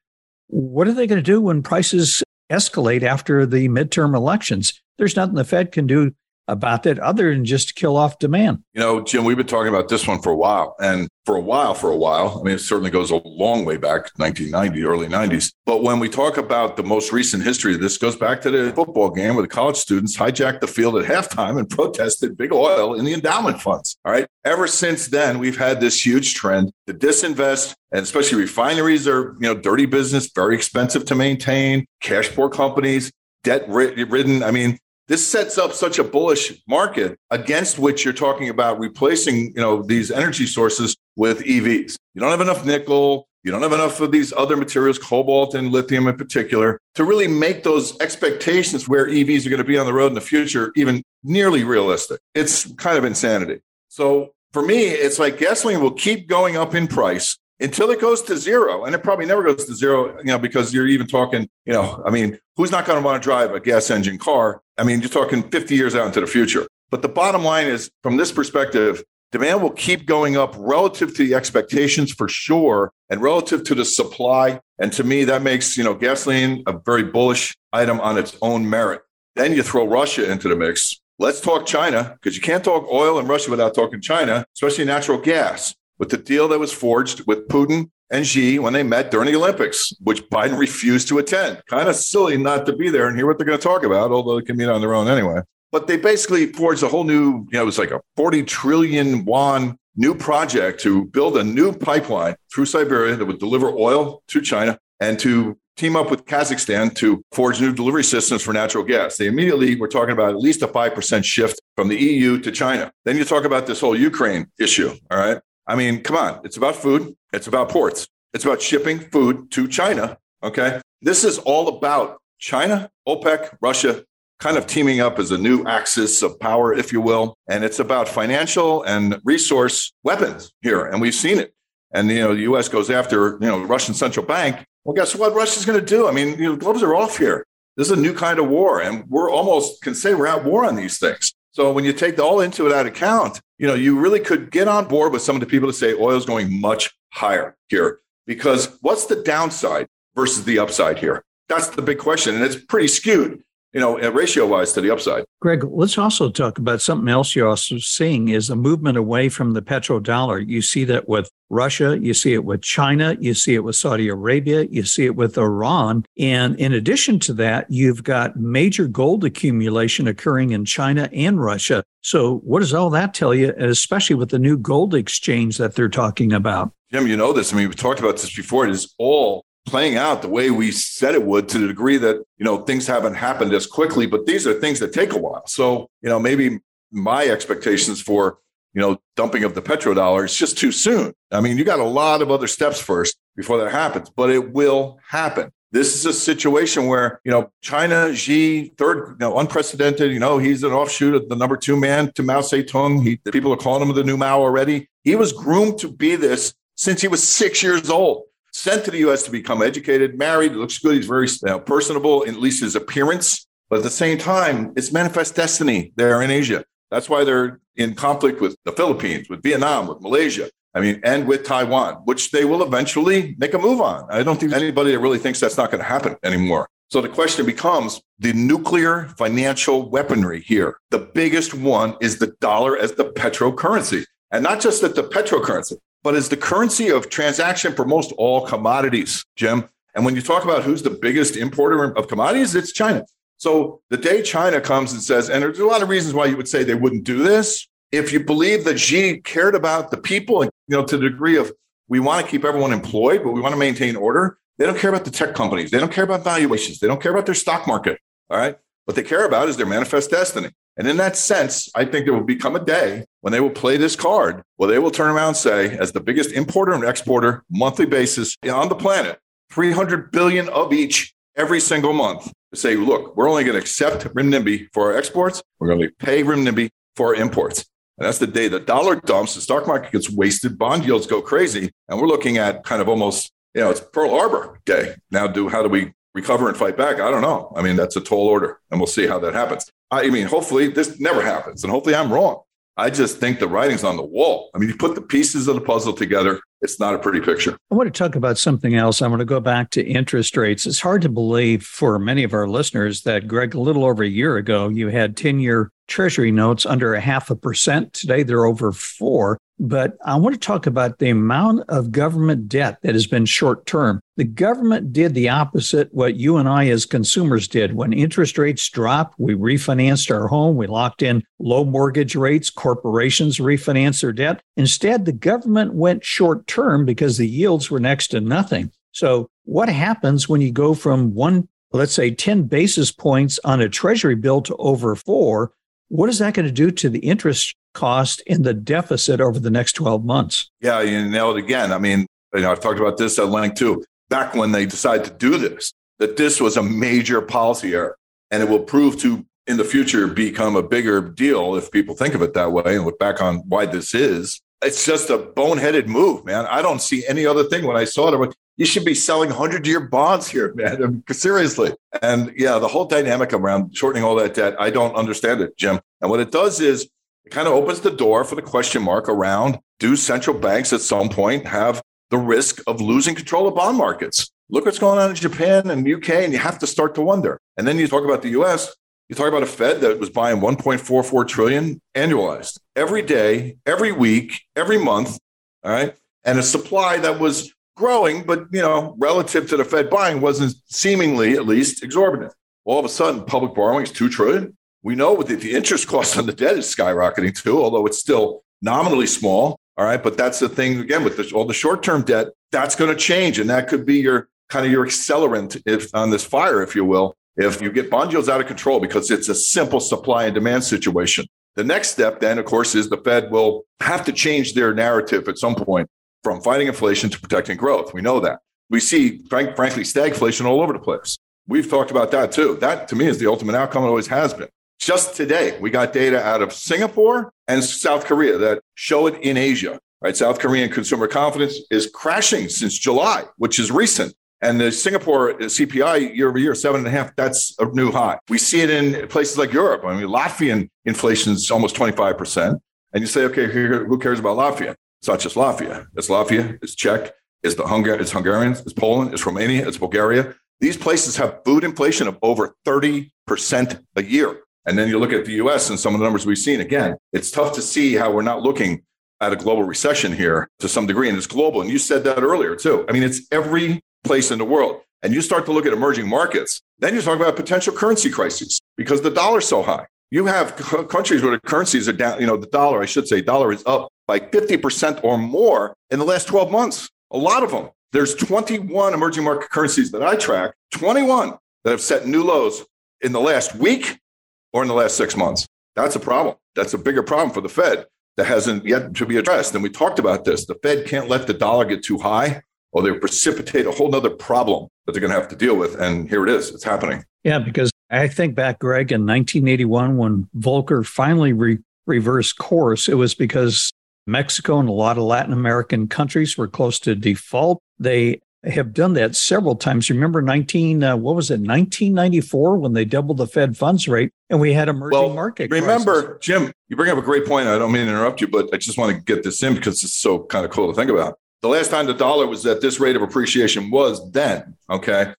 What are they going to do when prices escalate after the midterm elections? There's nothing the Fed can do about that other than just kill off demand. You know, Jim, we've been talking about this one for a while. And for a while, for a while, I mean, it certainly goes a long way back, 1990, early 90s. But when we talk about the most recent history, this goes back to the football game where the college students hijacked the field at halftime and protested big oil in the endowment funds. All right. Ever since then, we've had this huge trend to disinvest and especially refineries are, you know, dirty business, very expensive to maintain, cash poor companies, debt ridden. I mean, this sets up such a bullish market against which you're talking about replacing you know these energy sources with evs you don't have enough nickel you don't have enough of these other materials cobalt and lithium in particular to really make those expectations where evs are going to be on the road in the future even nearly realistic it's kind of insanity so for me it's like gasoline will keep going up in price until it goes to zero. And it probably never goes to zero, you know, because you're even talking, you know, I mean, who's not going to want to drive a gas engine car? I mean, you're talking 50 years out into the future. But the bottom line is, from this perspective, demand will keep going up relative to the expectations for sure and relative to the supply. And to me, that makes, you know, gasoline a very bullish item on its own merit. Then you throw Russia into the mix. Let's talk China because you can't talk oil and Russia without talking China, especially natural gas with the deal that was forged with Putin and Xi when they met during the Olympics, which Biden refused to attend. Kind of silly not to be there and hear what they're going to talk about, although they can meet on their own anyway. But they basically forged a whole new, you know, it was like a 40 trillion yuan new project to build a new pipeline through Siberia that would deliver oil to China and to team up with Kazakhstan to forge new delivery systems for natural gas. They immediately were talking about at least a 5% shift from the EU to China. Then you talk about this whole Ukraine issue. All right. I mean, come on. It's about food. It's about ports. It's about shipping food to China. Okay. This is all about China, OPEC, Russia kind of teaming up as a new axis of power, if you will. And it's about financial and resource weapons here. And we've seen it. And, you know, the U.S. goes after, you know, Russian central bank. Well, guess what Russia's going to do? I mean, you know, gloves are off here. This is a new kind of war. And we're almost can say we're at war on these things. So when you take all into that account, you know, you really could get on board with some of the people to say oil is going much higher here. Because what's the downside versus the upside here? That's the big question. And it's pretty skewed. You know, uh, ratio wise to the upside. Greg, let's also talk about something else you're also seeing is a movement away from the petrodollar. You see that with Russia, you see it with China, you see it with Saudi Arabia, you see it with Iran. And in addition to that, you've got major gold accumulation occurring in China and Russia. So, what does all that tell you, especially with the new gold exchange that they're talking about? Jim, you know this. I mean, we've talked about this before. It is all playing out the way we said it would to the degree that you know things haven't happened as quickly but these are things that take a while so you know maybe my expectations for you know dumping of the petrodollar is just too soon i mean you got a lot of other steps first before that happens but it will happen this is a situation where you know China, Xi, third, you know, unprecedented. You know, he's an offshoot of the number two man to Mao Zedong. He, people are calling him the new Mao already. He was groomed to be this since he was six years old sent to the U.S. to become educated, married, looks good. He's very you know, personable, at least his appearance. But at the same time, it's manifest destiny there in Asia. That's why they're in conflict with the Philippines, with Vietnam, with Malaysia. I mean, and with Taiwan, which they will eventually make a move on. I don't think anybody that really thinks that's not going to happen anymore. So the question becomes the nuclear financial weaponry here. The biggest one is the dollar as the petrocurrency. And not just that the petrocurrency, but is the currency of transaction for most all commodities, Jim. And when you talk about who's the biggest importer of commodities, it's China. So the day China comes and says, and there's a lot of reasons why you would say they wouldn't do this. If you believe that Xi cared about the people and, you know, to the degree of we want to keep everyone employed, but we want to maintain order, they don't care about the tech companies. They don't care about valuations. They don't care about their stock market. All right. What they care about is their manifest destiny. And in that sense, I think there will become a day when they will play this card, where they will turn around and say, as the biggest importer and exporter monthly basis on the planet, 300 billion of each every single month to say, look, we're only going to accept renminbi for our exports. We're going to pay renminbi for our imports. And that's the day the dollar dumps, the stock market gets wasted, bond yields go crazy. And we're looking at kind of almost, you know, it's Pearl Harbor day. Now, do how do we recover and fight back? I don't know. I mean, that's a tall order, and we'll see how that happens. I mean, hopefully this never happens, and hopefully I'm wrong. I just think the writing's on the wall. I mean, you put the pieces of the puzzle together, it's not a pretty picture. I want to talk about something else. I want to go back to interest rates. It's hard to believe for many of our listeners that, Greg, a little over a year ago, you had 10 year treasury notes under a half a percent. Today, they're over four. But I want to talk about the amount of government debt that has been short term. The government did the opposite what you and I as consumers did. When interest rates dropped, we refinanced our home, we locked in low mortgage rates, corporations refinanced their debt. Instead, the government went short term because the yields were next to nothing. So, what happens when you go from one, let's say 10 basis points on a treasury bill to over four? What is that going to do to the interest cost in the deficit over the next 12 months? Yeah, you nailed it again. I mean, you know, I've talked about this at length too. Back when they decided to do this, that this was a major policy error and it will prove to in the future become a bigger deal if people think of it that way and look back on why this is. It's just a boneheaded move, man. I don't see any other thing. When I saw it, you should be selling 100 year bonds here, man. I mean, seriously. And yeah, the whole dynamic around shortening all that debt, I don't understand it, Jim. And what it does is it kind of opens the door for the question mark around do central banks at some point have the risk of losing control of bond markets? Look what's going on in Japan and UK, and you have to start to wonder. And then you talk about the US, you talk about a Fed that was buying 1.44 trillion annualized every day, every week, every month. All right. And a supply that was growing, but you know, relative to the Fed buying wasn't seemingly at least exorbitant. All of a sudden, public borrowing is two trillion. We know that the interest cost on the debt is skyrocketing too, although it's still nominally small. All right. But that's the thing again with the, all the short term debt, that's going to change. And that could be your kind of your accelerant if, on this fire, if you will, if you get bond yields out of control because it's a simple supply and demand situation. The next step, then, of course, is the Fed will have to change their narrative at some point from fighting inflation to protecting growth. We know that. We see, frank, frankly, stagflation all over the place. We've talked about that too. That to me is the ultimate outcome. It always has been. Just today, we got data out of Singapore and South Korea that show it in Asia. Right, South Korean consumer confidence is crashing since July, which is recent. And the Singapore CPI year over year, seven and a half, that's a new high. We see it in places like Europe. I mean, Latvian inflation is almost 25%. And you say, okay, who cares about Latvia? It's not just Latvia. It's Latvia, it's Czech, it's the Hungar, it's Hungarians, it's Poland, it's Romania, it's Bulgaria. These places have food inflation of over 30% a year. And then you look at the US and some of the numbers we've seen. Again, it's tough to see how we're not looking at a global recession here to some degree. And it's global. And you said that earlier too. I mean, it's every place in the world. And you start to look at emerging markets, then you talk about potential currency crises because the dollar's so high. You have countries where the currencies are down, you know, the dollar, I should say, dollar is up by 50% or more in the last 12 months. A lot of them. There's 21 emerging market currencies that I track, 21 that have set new lows in the last week or in the last six months. That's a problem. That's a bigger problem for the Fed that hasn't yet to be addressed. And we talked about this. The Fed can't let the dollar get too high or they precipitate a whole other problem that they're going to have to deal with. And here it is. It's happening. Yeah, because I think back, Greg, in 1981, when Volcker finally re- reversed course, it was because Mexico and a lot of Latin American countries were close to default. They have done that several times. Remember 19, uh, what was it, 1994 when they doubled the Fed funds rate and we had emerging well, market. Remember, crisis. Jim, you bring up a great point. I don't mean to interrupt you, but I just want to get this in because it's so kind of cool to think about. The last time the dollar was at this rate of appreciation was then, okay,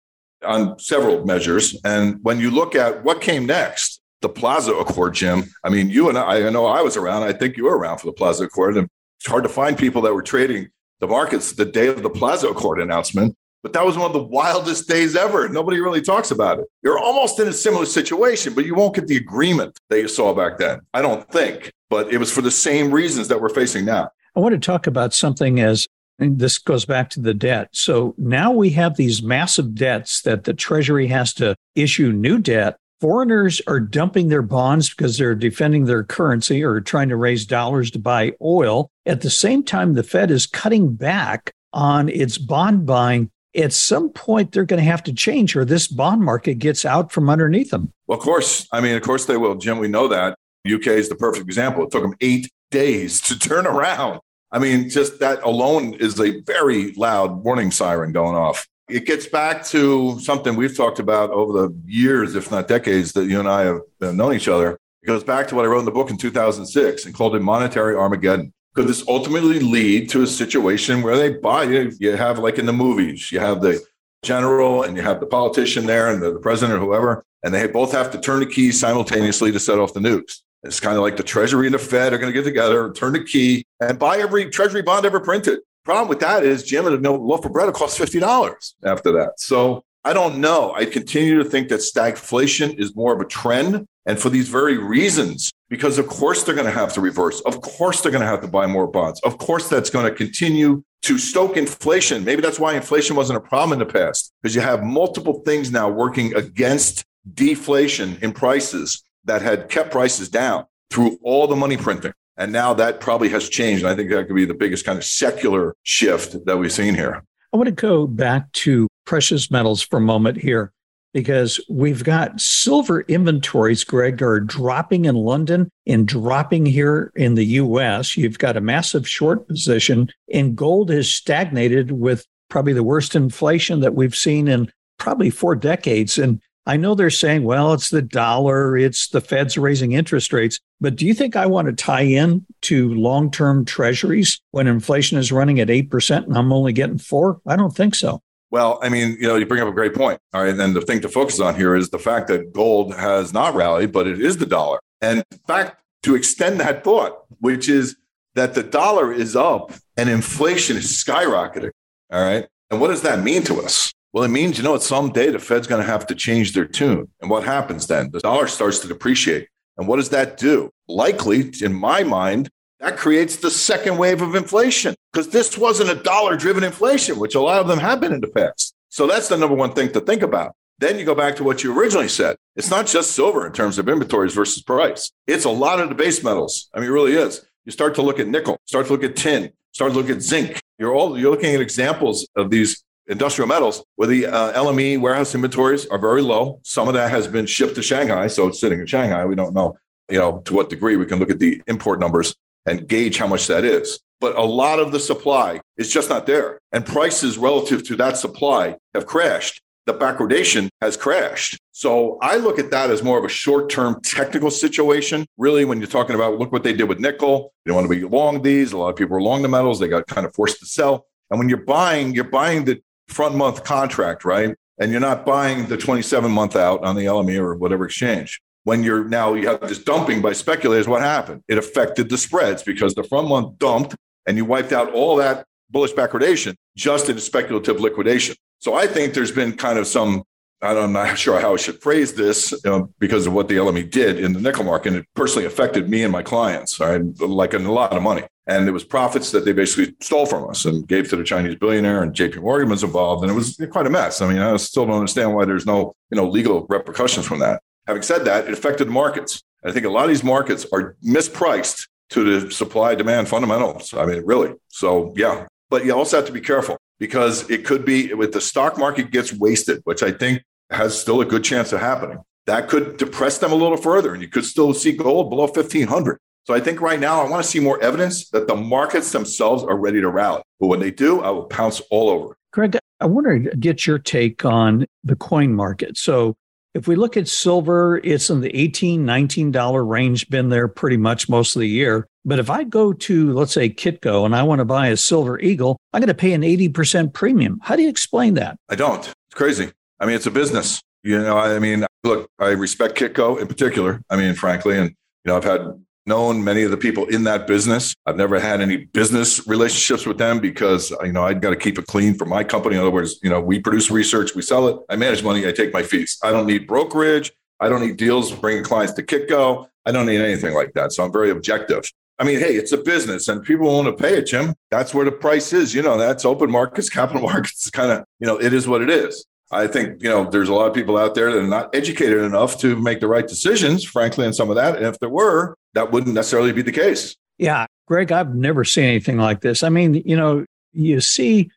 on several measures. And when you look at what came next, the Plaza Accord, Jim, I mean, you and I, I know I was around. I think you were around for the Plaza Accord. And it's hard to find people that were trading the markets the day of the Plaza Accord announcement. But that was one of the wildest days ever. Nobody really talks about it. You're almost in a similar situation, but you won't get the agreement that you saw back then. I don't think, but it was for the same reasons that we're facing now. I want to talk about something as and this goes back to the debt. So now we have these massive debts that the Treasury has to issue new debt. Foreigners are dumping their bonds because they're defending their currency or trying to raise dollars to buy oil. At the same time, the Fed is cutting back on its bond buying. At some point, they're going to have to change, or this bond market gets out from underneath them. Well, of course. I mean, of course they will, Jim. We know that. UK is the perfect example. It took them eight days to turn around. I mean, just that alone is a very loud warning siren going off. It gets back to something we've talked about over the years, if not decades, that you and I have known each other. It goes back to what I wrote in the book in 2006 and called it Monetary Armageddon. Could this ultimately lead to a situation where they buy you? You have, like in the movies, you have the general and you have the politician there and the, the president or whoever, and they both have to turn the keys simultaneously to set off the nukes. It's kind of like the Treasury and the Fed are going to get together, turn the key, and buy every Treasury bond ever printed. Problem with that is Jim and a loaf of bread will cost fifty dollars after that. So I don't know. I continue to think that stagflation is more of a trend, and for these very reasons, because of course they're going to have to reverse. Of course they're going to have to buy more bonds. Of course that's going to continue to stoke inflation. Maybe that's why inflation wasn't a problem in the past, because you have multiple things now working against deflation in prices that had kept prices down through all the money printing. And now that probably has changed. And I think that could be the biggest kind of secular shift that we've seen here. I want to go back to precious metals for a moment here because we've got silver inventories, Greg, are dropping in London and dropping here in the US. You've got a massive short position, and gold has stagnated with probably the worst inflation that we've seen in probably four decades. And I know they're saying, well, it's the dollar, it's the Fed's raising interest rates. But do you think I want to tie in to long term treasuries when inflation is running at 8% and I'm only getting four? I don't think so. Well, I mean, you know, you bring up a great point. All right. And the thing to focus on here is the fact that gold has not rallied, but it is the dollar. And in fact, to extend that thought, which is that the dollar is up and inflation is skyrocketing. All right. And what does that mean to us? Well, it means, you know, someday the Fed's going to have to change their tune. And what happens then? The dollar starts to depreciate. And what does that do? Likely, in my mind, that creates the second wave of inflation because this wasn't a dollar driven inflation, which a lot of them have been in the past. So that's the number one thing to think about. Then you go back to what you originally said. It's not just silver in terms of inventories versus price. It's a lot of the base metals. I mean, it really is. You start to look at nickel, start to look at tin, start to look at zinc. You're all you're looking at examples of these industrial metals where the uh, LME warehouse inventories are very low. Some of that has been shipped to Shanghai, so it's sitting in Shanghai. We don't know, you know, to what degree. We can look at the import numbers and gauge how much that is. But a lot of the supply is just not there, and prices relative to that supply have crashed. The backwardation has crashed. So I look at that as more of a short term technical situation. Really, when you're talking about look what they did with nickel, they want to be long these. A lot of people are long the metals. They got kind of forced to sell. And when you're buying, you're buying the front month contract, right? and you're not buying the 27 month out on the LME or whatever exchange. When you're now you have this dumping by speculators, what happened? It affected the spreads because the front month dumped and you wiped out all that bullish backwardation just in speculative liquidation. So I think there's been kind of some I'm not sure how I should phrase this because of what the LME did in the nickel market. And it personally affected me and my clients, right? Like a lot of money. And it was profits that they basically stole from us and gave to the Chinese billionaire and JP Morgan was involved. And it was quite a mess. I mean, I still don't understand why there's no, you know, legal repercussions from that. Having said that, it affected markets. I think a lot of these markets are mispriced to the supply demand fundamentals. I mean, really. So, yeah. But you also have to be careful because it could be with the stock market gets wasted, which I think has still a good chance of happening. That could depress them a little further, and you could still see gold below 1500. So I think right now I want to see more evidence that the markets themselves are ready to rally. But when they do, I will pounce all over. Greg, I want to get your take on the coin market. So if we look at silver, it's in the $18, $19 range, been there pretty much most of the year. But if I go to, let's say, Kitco and I want to buy a silver eagle, I'm going to pay an 80% premium. How do you explain that? I don't. It's crazy. I mean, it's a business. You know, I mean, look, I respect Kitco in particular. I mean, frankly, and, you know, I've had known many of the people in that business. I've never had any business relationships with them because you know I've got to keep it clean for my company. In other words, you know, we produce research, we sell it, I manage money, I take my fees. I don't need brokerage. I don't need deals bringing clients to Kitco. I don't need anything like that. So I'm very objective. I mean, hey, it's a business and people want to pay it, Jim. That's where the price is. You know, that's open markets, capital markets, kind of, you know, it is what it is. I think, you know, there's a lot of people out there that are not educated enough to make the right decisions, frankly, on some of that. And if there were, that wouldn't necessarily be the case. Yeah. Greg, I've never seen anything like this. I mean, you know, you see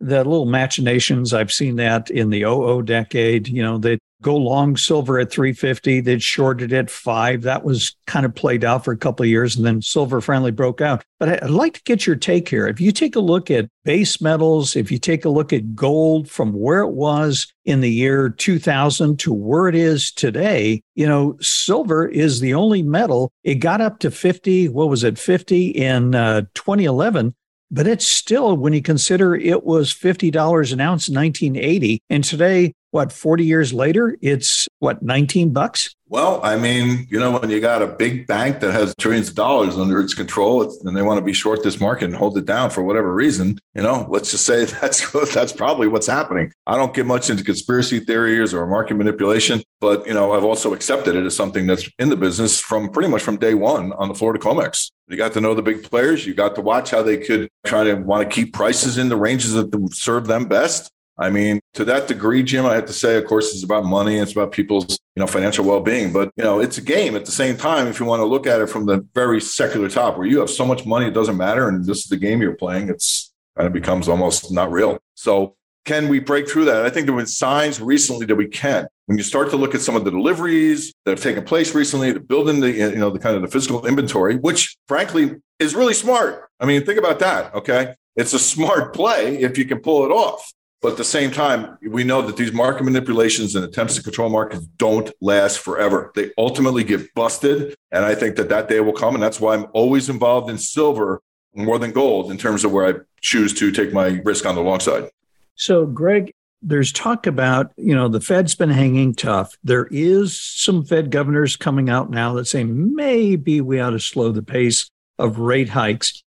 the little machinations. I've seen that in the 00 decade. You know, they go long silver at 350. They'd shorted at five. That was kind of played out for a couple of years, and then silver finally broke out. But I'd like to get your take here. If you take a look at base metals, if you take a look at gold from where it was in the year 2000 to where it is today, you know, silver is the only metal. It got up to 50. What was it? 50 in uh, 2011 but it's still when you consider it was $50 an ounce in 1980 and today what 40 years later it's what 19 bucks? Well i mean you know when you got a big bank that has trillions of dollars under its control and they want to be short this market and hold it down for whatever reason you know let's just say that's that's probably what's happening. I don't get much into conspiracy theories or market manipulation but you know i've also accepted it as something that's in the business from pretty much from day one on the florida comex. You got to know the big players you got to watch how they could try to want to keep prices in the ranges that serve them best I mean, to that degree, Jim, I have to say, of course, it's about money. It's about people's, you know, financial well-being. But, you know, it's a game at the same time. If you want to look at it from the very secular top where you have so much money, it doesn't matter. And this is the game you're playing. It's kind of becomes almost not real. So can we break through that? I think there were signs recently that we can. When you start to look at some of the deliveries that have taken place recently, the building the, you know, the kind of the physical inventory, which frankly is really smart. I mean, think about that. Okay. It's a smart play if you can pull it off. But at the same time, we know that these market manipulations and attempts to control markets don't last forever. They ultimately get busted. And I think that that day will come. And that's why I'm always involved in silver more than gold in terms of where I choose to take my risk on the long side. So, Greg, there's talk about, you know, the Fed's been hanging tough. There is some Fed governors coming out now that say maybe we ought to slow the pace of rate hikes.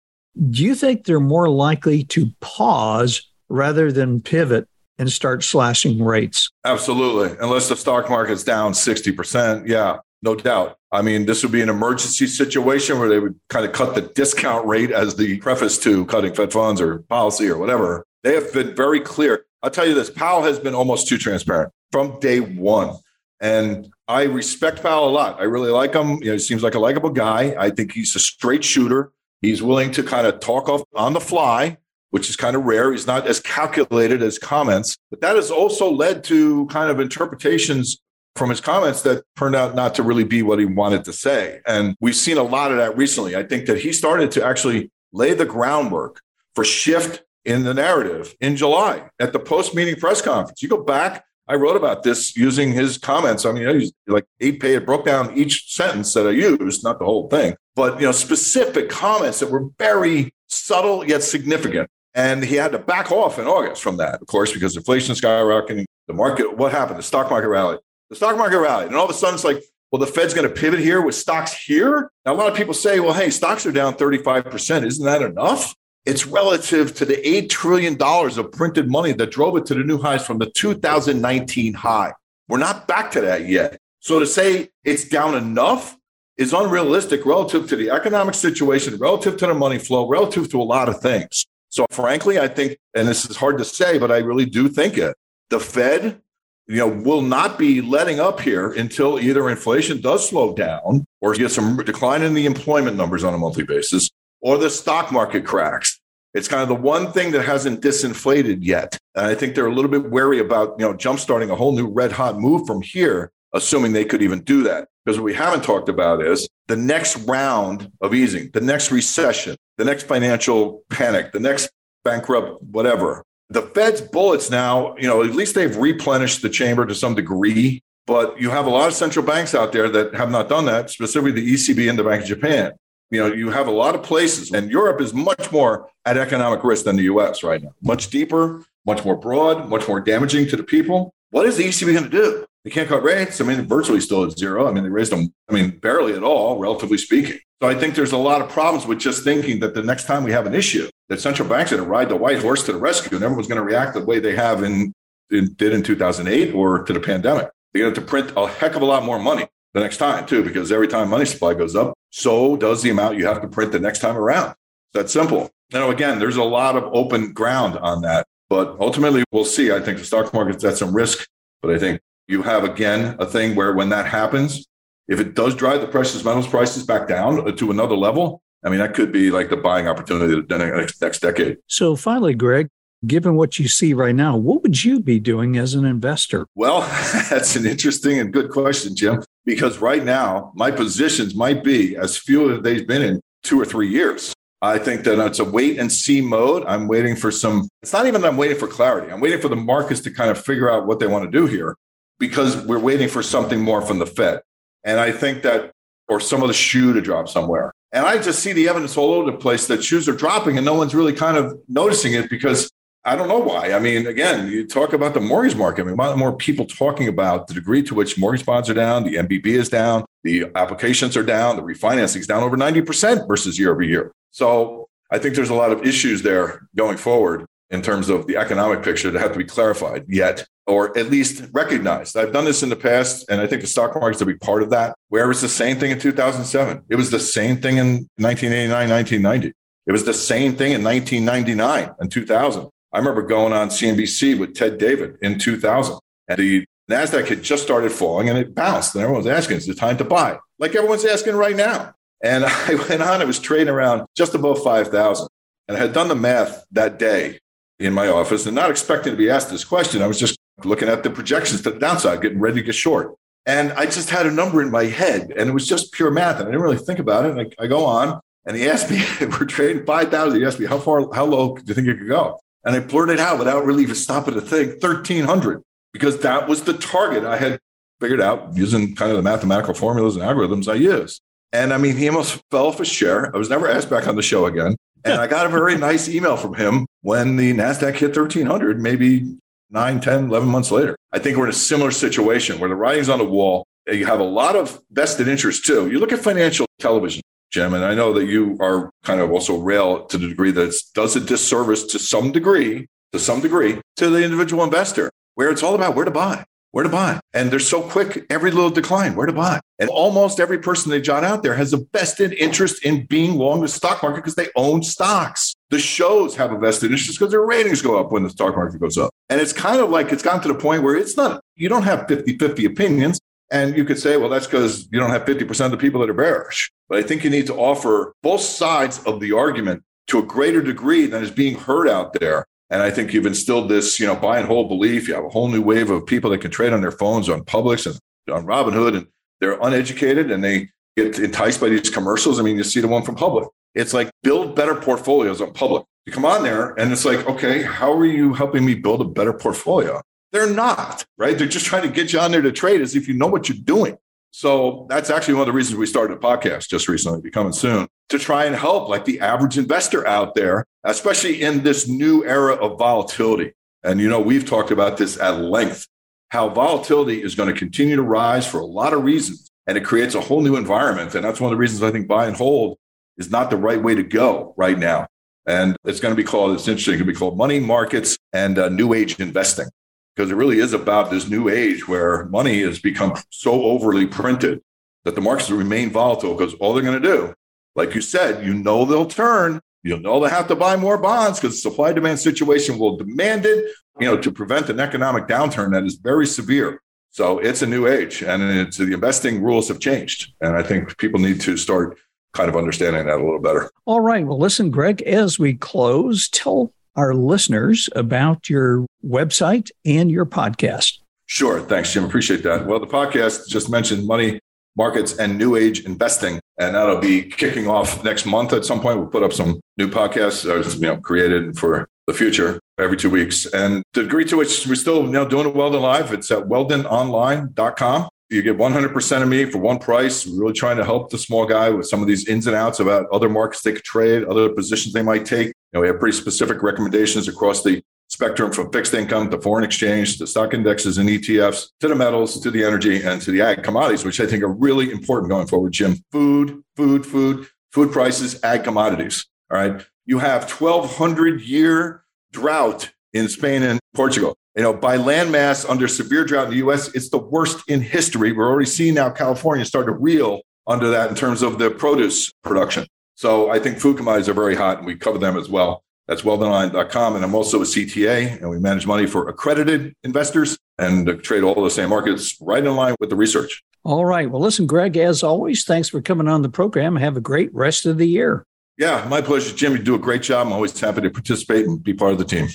Do you think they're more likely to pause rather than pivot and start slashing rates. Absolutely. Unless the stock market's down 60%. Yeah, no doubt. I mean, this would be an emergency situation where they would kind of cut the discount rate as the preface to cutting Fed funds or policy or whatever. They have been very clear. I'll tell you this Powell has been almost too transparent from day one. And I respect Powell a lot. I really like him. You know, he seems like a likable guy. I think he's a straight shooter. He's willing to kind of talk off on the fly which is kind of rare. He's not as calculated as comments, but that has also led to kind of interpretations from his comments that turned out not to really be what he wanted to say. And we've seen a lot of that recently. I think that he started to actually lay the groundwork for shift in the narrative in July at the post meeting press conference. You go back, I wrote about this using his comments. I mean, I like eight page, broke down each sentence that I used, not the whole thing, but you know, specific comments that were very subtle yet significant. And he had to back off in August from that, of course, because inflation skyrocketing, The market, what happened? The stock market rallied. The stock market rallied. And all of a sudden it's like, well, the Fed's going to pivot here with stocks here. Now, a lot of people say, well, hey, stocks are down 35%. Isn't that enough? It's relative to the $8 trillion of printed money that drove it to the new highs from the 2019 high. We're not back to that yet. So to say it's down enough is unrealistic relative to the economic situation, relative to the money flow, relative to a lot of things. So frankly, I think, and this is hard to say, but I really do think it. The Fed, you know, will not be letting up here until either inflation does slow down or get some decline in the employment numbers on a monthly basis, or the stock market cracks. It's kind of the one thing that hasn't disinflated yet. And I think they're a little bit wary about, you know, jumpstarting a whole new red hot move from here, assuming they could even do that. Because what we haven't talked about is the next round of easing, the next recession, the next financial panic, the next bankrupt, whatever. The Fed's bullets now, you know, at least they've replenished the chamber to some degree, but you have a lot of central banks out there that have not done that, specifically the ECB and the Bank of Japan. You know, you have a lot of places, and Europe is much more at economic risk than the US right now. Much deeper, much more broad, much more damaging to the people. What is the ECB going to do? They can't cut rates. I mean, virtually still at zero. I mean, they raised them, I mean, barely at all, relatively speaking. So I think there's a lot of problems with just thinking that the next time we have an issue, that central banks are going to ride the white horse to the rescue and everyone's going to react the way they have in, in did in 2008 or to the pandemic. They're going to print a heck of a lot more money the next time too, because every time money supply goes up, so does the amount you have to print the next time around. That's simple. Now, again, there's a lot of open ground on that, but ultimately we'll see. I think the stock market's at some risk, but I think you have again a thing where when that happens, if it does drive the precious metals prices back down uh, to another level, I mean, that could be like the buying opportunity the next, next decade. So finally, Greg, given what you see right now, what would you be doing as an investor? Well, that's an interesting and good question, Jim, because right now my positions might be as few as they've been in two or three years. I think that it's a wait and see mode. I'm waiting for some, it's not even that I'm waiting for clarity. I'm waiting for the markets to kind of figure out what they want to do here because we're waiting for something more from the Fed. And I think that, or some of the shoe to drop somewhere. And I just see the evidence all over the place that shoes are dropping and no one's really kind of noticing it because I don't know why. I mean, again, you talk about the mortgage market. I mean, a lot more people talking about the degree to which mortgage bonds are down, the MBB is down, the applications are down, the refinancing is down over 90% versus year over year. So I think there's a lot of issues there going forward in terms of the economic picture that have to be clarified yet, or at least recognized. I've done this in the past, and I think the stock market's a big part of that, where it was the same thing in 2007. It was the same thing in 1989, 1990. It was the same thing in 1999 and 2000. I remember going on CNBC with Ted David in 2000, and the NASDAQ had just started falling and it bounced. And everyone was asking, is it time to buy? Like everyone's asking right now. And I went on, it was trading around just above 5,000. And I had done the math that day in my office and not expecting to be asked this question. I was just looking at the projections to the downside, getting ready to get short. And I just had a number in my head and it was just pure math. And I didn't really think about it. And I, I go on and he asked me, we're trading 5,000. He asked me, how far, how low do you think it could go? And I blurted out without really even stopping to think 1300 because that was the target I had figured out using kind of the mathematical formulas and algorithms I use. And I mean, he almost fell off his chair. I was never asked back on the show again. And I got a very nice email from him when the NASDAQ hit 1300, maybe 9, 10, 11 months later. I think we're in a similar situation where the writing's on the wall. You have a lot of vested interest too. You look at financial television, Jim, and I know that you are kind of also rail to the degree that it does a disservice to some degree, to some degree, to the individual investor, where it's all about where to buy, where to buy. And they're so quick, every little decline, where to buy. And almost every person they jot out there has a vested interest in being long the stock market because they own stocks. The shows have a vested interest because their ratings go up when the stock market goes up. And it's kind of like it's gotten to the point where it's not, you don't have 50 50 opinions. And you could say, well, that's because you don't have 50% of the people that are bearish. But I think you need to offer both sides of the argument to a greater degree than is being heard out there. And I think you've instilled this, you know, buy and hold belief. You have a whole new wave of people that can trade on their phones on Public and on Robinhood, and they're uneducated and they get enticed by these commercials. I mean, you see the one from Public. It's like build better portfolios on Public. You come on there and it's like, okay, how are you helping me build a better portfolio? They're not, right? They're just trying to get you on there to trade as if you know what you're doing. So that's actually one of the reasons we started a podcast just recently, becoming soon, to try and help like the average investor out there, especially in this new era of volatility. And you know, we've talked about this at length how volatility is going to continue to rise for a lot of reasons. And it creates a whole new environment. And that's one of the reasons I think buy and hold is not the right way to go right now. And it's going to be called, it's interesting, it can be called money markets and uh, new age investing because it really is about this new age where money has become so overly printed that the markets remain volatile because all they're going to do, like you said, you know they'll turn. You'll know they have to buy more bonds because the supply demand situation will demand it, you know, to prevent an economic downturn that is very severe. So it's a new age and it's the investing rules have changed. And I think people need to start kind of understanding that a little better. All right. Well, listen, Greg, as we close, tell our listeners about your website and your podcast. Sure. Thanks, Jim. Appreciate that. Well, the podcast just mentioned money markets and new age investing. And that'll be kicking off next month at some point. We'll put up some new podcasts, you know, created for the future every two weeks. And the degree to which we're still you know, doing it Weldon Live, it's at weldononline.com. You get 100% of me for one price. We're really trying to help the small guy with some of these ins and outs about other markets they could trade, other positions they might take. You know, we have pretty specific recommendations across the spectrum from fixed income to foreign exchange to stock indexes and ETFs to the metals to the energy and to the ag commodities, which I think are really important going forward, Jim. Food, food, food, food prices, ag commodities. All right. You have 1200 year drought in Spain and Portugal. You know, by landmass under severe drought in the US, it's the worst in history. We're already seeing now California start to reel under that in terms of the produce production. So I think food commodities are very hot and we cover them as well. That's weldonline.com. And I'm also a CTA and we manage money for accredited investors and trade all the same markets right in line with the research. All right. Well, listen, Greg, as always, thanks for coming on the program. Have a great rest of the year. Yeah, my pleasure, Jim. You do a great job. I'm always happy to participate and be part of the team.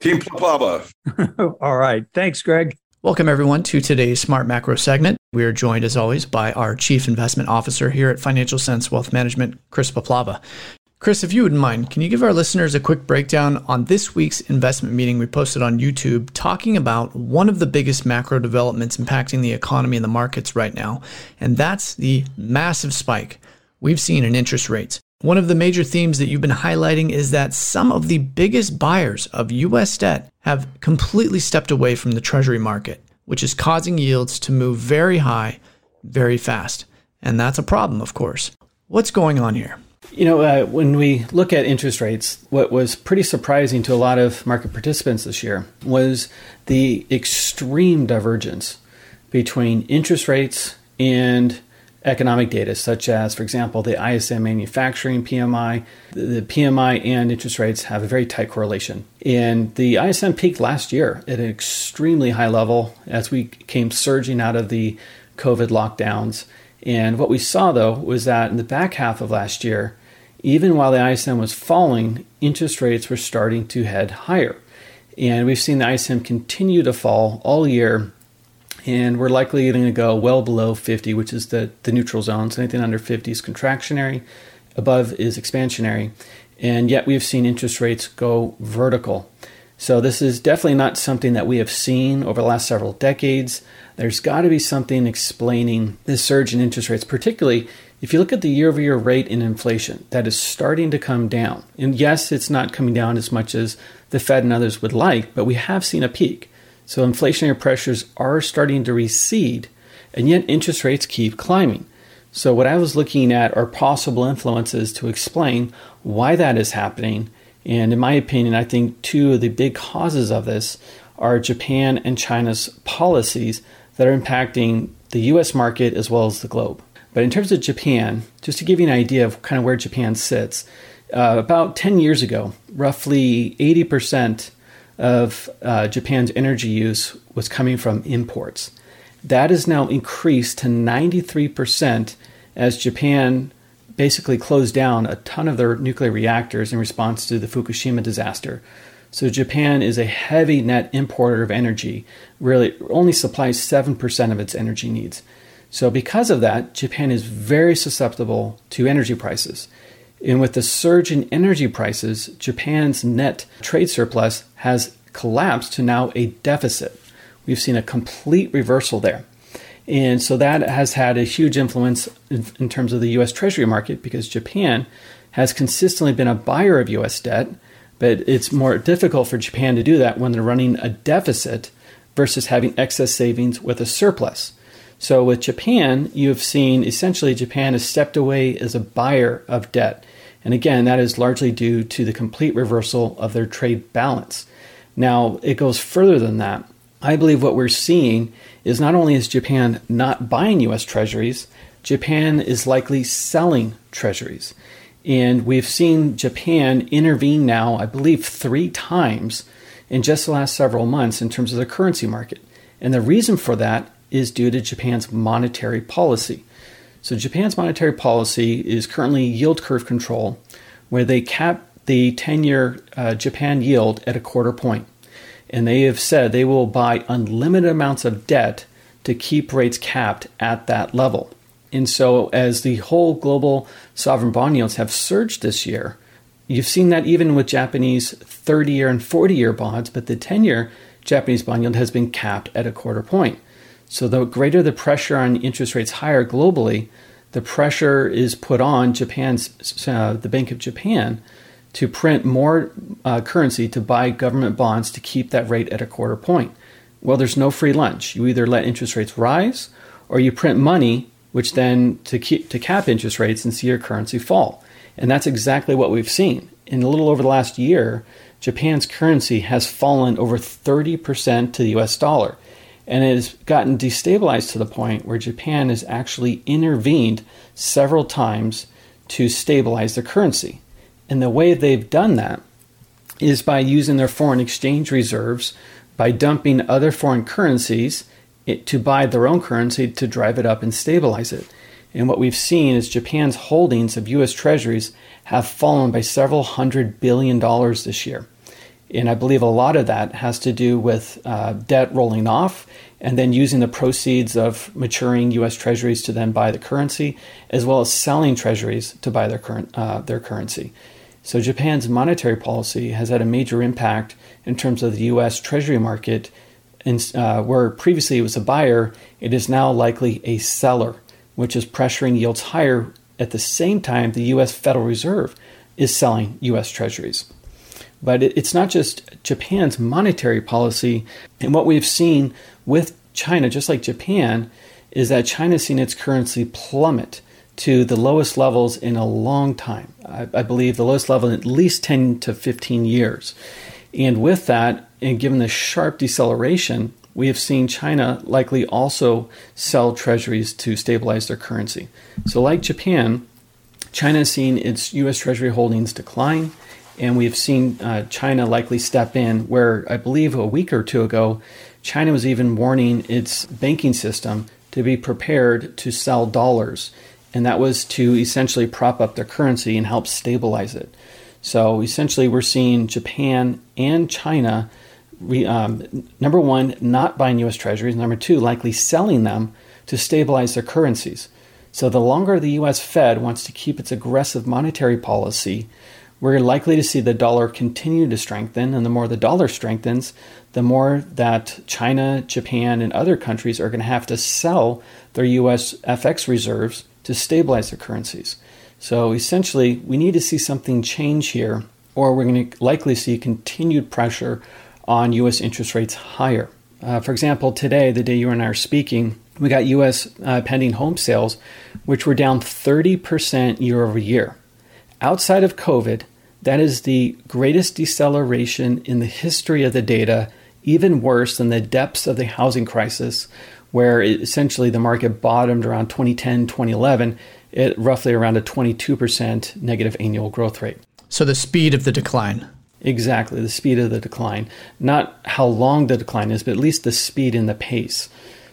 Team Puplava. All right. Thanks, Greg. Welcome, everyone, to today's Smart Macro segment. We are joined, as always, by our Chief Investment Officer here at Financial Sense Wealth Management, Chris Puplava. Chris, if you wouldn't mind, can you give our listeners a quick breakdown on this week's investment meeting we posted on YouTube, talking about one of the biggest macro developments impacting the economy and the markets right now? And that's the massive spike we've seen in interest rates. One of the major themes that you've been highlighting is that some of the biggest buyers of US debt have completely stepped away from the Treasury market, which is causing yields to move very high very fast. And that's a problem, of course. What's going on here? You know, uh, when we look at interest rates, what was pretty surprising to a lot of market participants this year was the extreme divergence between interest rates and economic data, such as, for example, the ISM manufacturing PMI. The PMI and interest rates have a very tight correlation. And the ISM peaked last year at an extremely high level as we came surging out of the COVID lockdowns. And what we saw, though, was that in the back half of last year, even while the ISM was falling, interest rates were starting to head higher. And we've seen the ISM continue to fall all year and we're likely going to go well below 50, which is the, the neutral zone. So anything under 50 is contractionary, above is expansionary. And yet we've seen interest rates go vertical. So this is definitely not something that we have seen over the last several decades. There's got to be something explaining this surge in interest rates, particularly if you look at the year over year rate in inflation, that is starting to come down. And yes, it's not coming down as much as the Fed and others would like, but we have seen a peak. So inflationary pressures are starting to recede, and yet interest rates keep climbing. So, what I was looking at are possible influences to explain why that is happening. And in my opinion, I think two of the big causes of this are Japan and China's policies that are impacting the US market as well as the globe. But in terms of Japan, just to give you an idea of kind of where Japan sits, uh, about 10 years ago, roughly 80% of uh, Japan's energy use was coming from imports. That is now increased to 93% as Japan basically closed down a ton of their nuclear reactors in response to the Fukushima disaster. So Japan is a heavy net importer of energy, really only supplies 7% of its energy needs. So because of that, Japan is very susceptible to energy prices. And with the surge in energy prices, Japan's net trade surplus has collapsed to now a deficit. We've seen a complete reversal there. And so that has had a huge influence in, in, terms of the US Treasury market because Japan has consistently been a buyer of US debt, but it's more difficult for Japan to do that when they're running a deficit versus having excess savings with a surplus. So with Japan, you have seen essentially Japan has stepped away as a buyer of debt. And again, that is largely due to the complete reversal of their trade balance. Now, it goes further than that. I believe what we're seeing is not only is Japan not buying US treasuries, Japan is likely selling treasuries. And we've seen Japan intervene now, I believe, three times in just the last several months in terms of the currency market. And the reason for that is due to Japan's monetary policy. So, Japan's monetary policy is currently yield curve control, where they cap the 10 year uh, Japan yield at a quarter point. And they have said they will buy unlimited amounts of debt to keep rates capped at that level. And so, as the whole global sovereign bond yields have surged this year, you've seen that even with Japanese 30 year and 40 year bonds, but the 10 year Japanese bond yield has been capped at a quarter point. So, the greater the pressure on interest rates higher globally, the pressure is put on Japan's, uh, the Bank of Japan, to print more uh, currency to buy government bonds to keep that rate at a quarter point. Well, there's no free lunch. You either let interest rates rise or you print money which then to keep to cap interest rates and see your currency fall. And that's exactly what we've seen. In a little over the last year, Japan's currency has fallen over 30% to the US dollar. And it has gotten destabilized to the point where Japan has actually intervened several times to stabilize the currency. And the way they've done that is by using their foreign exchange reserves, by dumping other foreign currencies it, to buy their own currency to drive it up and stabilize it. And what we've seen is Japan's holdings of US treasuries have fallen by several hundred billion dollars this year. And I believe a lot of that has to do with uh, debt rolling off and then using the proceeds of maturing US treasuries to then buy the currency, as well as selling treasuries to buy their, current, uh, their currency. So Japan's monetary policy has had a major impact in terms of the US treasury market and uh, where previously it was a buyer, it is now likely a seller, which is pressuring yields higher at the same time the US Federal Reserve is selling US Treasuries. But it's not just Japan's monetary policy. And what we've seen with China, just like Japan, is that China's seen its currency plummet to the lowest levels in a long time. I, I believe the lowest level in at least 10 to 15 years. And with that, and given the sharp deceleration, we have seen China likely also sell treasuries to stabilize their currency. So, like Japan, China has seen its US Treasury holdings decline, and we've seen uh, China likely step in, where I believe a week or two ago, China was even warning its banking system to be prepared to sell dollars, and that was to essentially prop up their currency and help stabilize it. So essentially, we're seeing Japan and China, um, number one, not buying US treasuries, number two, likely selling them to stabilize their currencies. So the longer the US Fed wants to keep its aggressive monetary policy, we're likely to see the dollar continue to strengthen. And the more the dollar strengthens, the more that China, Japan, and other countries are going to have to sell their US FX reserves to stabilize their currencies. So essentially, we need to see something change here, or we're going to likely see continued pressure on U.S. interest rates higher. Uh, for example, today, the day you and I are speaking, we got U.S. Uh, pending home sales, which were down 30% year over year. Outside of COVID, that is the greatest deceleration in the history of the data, even worse than the depths of the housing crisis, where it, essentially the market bottomed around 2010, 2011 at roughly around a 22% negative annual growth rate. So the speed of the decline. Exactly, the speed of the decline. Not how long the decline is, but at least the speed and the pace.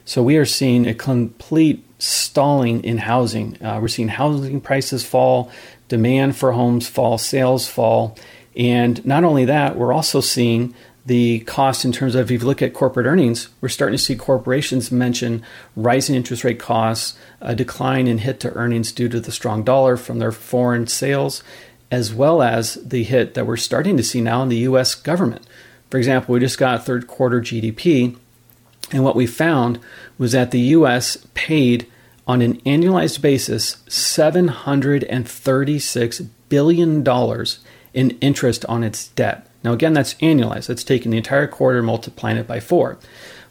So we are seeing a complete stalling in housing. Uh, we're seeing housing prices fall, demand for homes fall, sales fall. And not only that, we're also seeing the cost in terms of if you look at corporate earnings, we're starting to see corporations mention rising interest rate costs, a decline in hit to earnings due to the strong dollar from their foreign sales, as well as the hit that we're starting to see now in the US government. For example, we just got third quarter GDP, and what we found was that the US paid on an annualized basis $736 billion in interest on its debt. Now, again, that's annualized. That's taking the entire quarter, and multiplying it by four.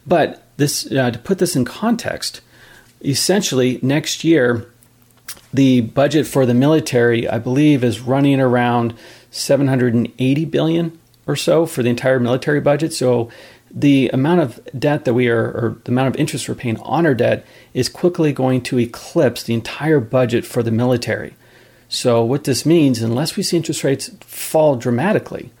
But this, uh, to put this in context, essentially next year, the budget for the military, I believe, is running around 780 billion or so for the entire military budget. So the amount of debt that we are, or the amount of interest we're paying on our debt, is quickly going to eclipse the entire budget for the military. So, what this means, unless we see interest rates fall dramatically,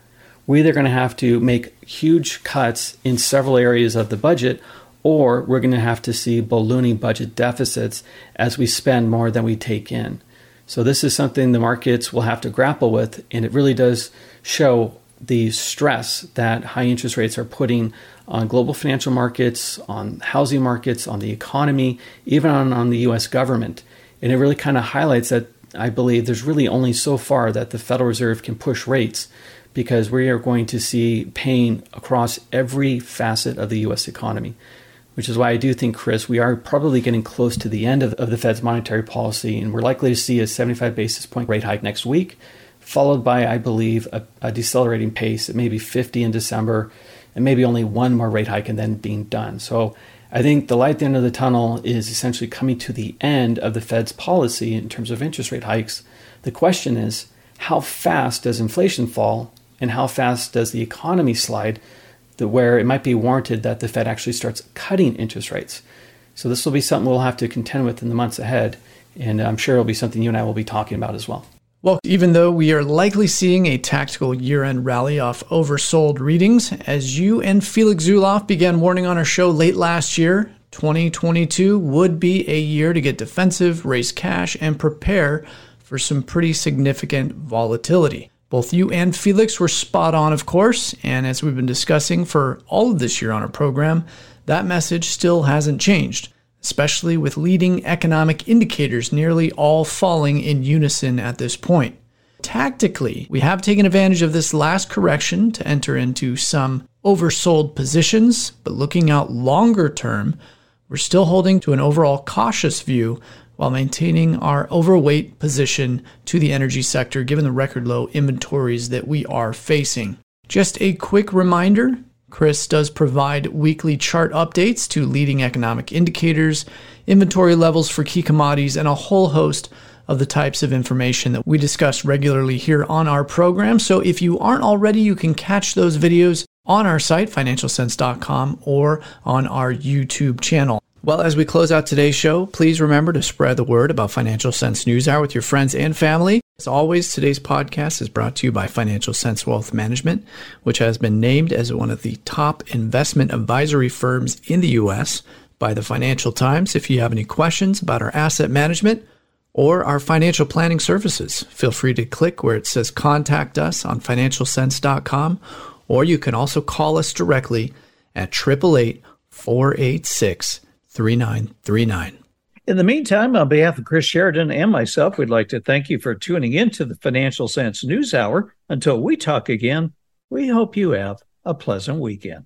we're either going to have to make huge cuts in several areas of the budget, or we're going to have to see ballooning budget deficits as we spend more than we take in. So, this is something the markets will have to grapple with, and it really does show the stress that high interest rates are putting on global financial markets, on housing markets, on the economy, even on, on the US government. And it really kind of highlights that I believe there's really only so far that the Federal Reserve can push rates because we are going to see pain across every facet of the US economy. Which is why I do think, Chris, we are probably getting close to the end of, of the Fed's monetary policy, and we're likely to see a 75 basis point rate hike next week followed by, I believe, a, a decelerating pace maybe 50 in December, and maybe only one more rate hike and then being done. So I think the light at the end of the tunnel is essentially coming to the end of the Fed's policy in terms of interest rate hikes. The question is, how fast does inflation fall and how fast does the economy slide where it might be warranted that the Fed actually starts cutting interest rates? So this will be something we'll have to contend with in the months ahead, and I'm sure it'll be something you and I will be talking about as well. Well, even though we are likely seeing a tactical year end rally off oversold readings, as you and Felix Zulauf began warning on our show late last year, 2022 would be a year to get defensive, raise cash, and prepare for some pretty significant volatility. Both you and Felix were spot on, of course, and as we've been discussing for all of this year on our program, that message still hasn't changed especially with leading economic indicators nearly all falling in unison at this point. Tactically, we have taken advantage of this last correction to enter into some oversold positions, but looking out longer term, we're still holding to an overall cautious view while maintaining our overweight position to the energy sector given the record low inventories that we are facing. Just a quick reminder Chris does provide weekly chart updates to leading economic indicators, inventory levels for key commodities, and a whole host of the types of information that we discuss regularly here on our program. So if you aren't already, you can catch those videos on our site, financialsense.com, or on our YouTube channel. Well, as we close out today's show, please remember to spread the word about Financial Sense News Hour with your friends and family. As always, today's podcast is brought to you by Financial Sense Wealth Management, which has been named as one of the top investment advisory firms in the U.S. by the Financial Times. If you have any questions about our asset management or our financial planning services, feel free to click where it says contact us on financialsense.com, or you can also call us directly at 888 486 3939. In the meantime, on behalf of Chris Sheridan and myself, we'd like to thank you for tuning in to the Financial Sense News Hour. Until we talk again, we hope you have a pleasant weekend.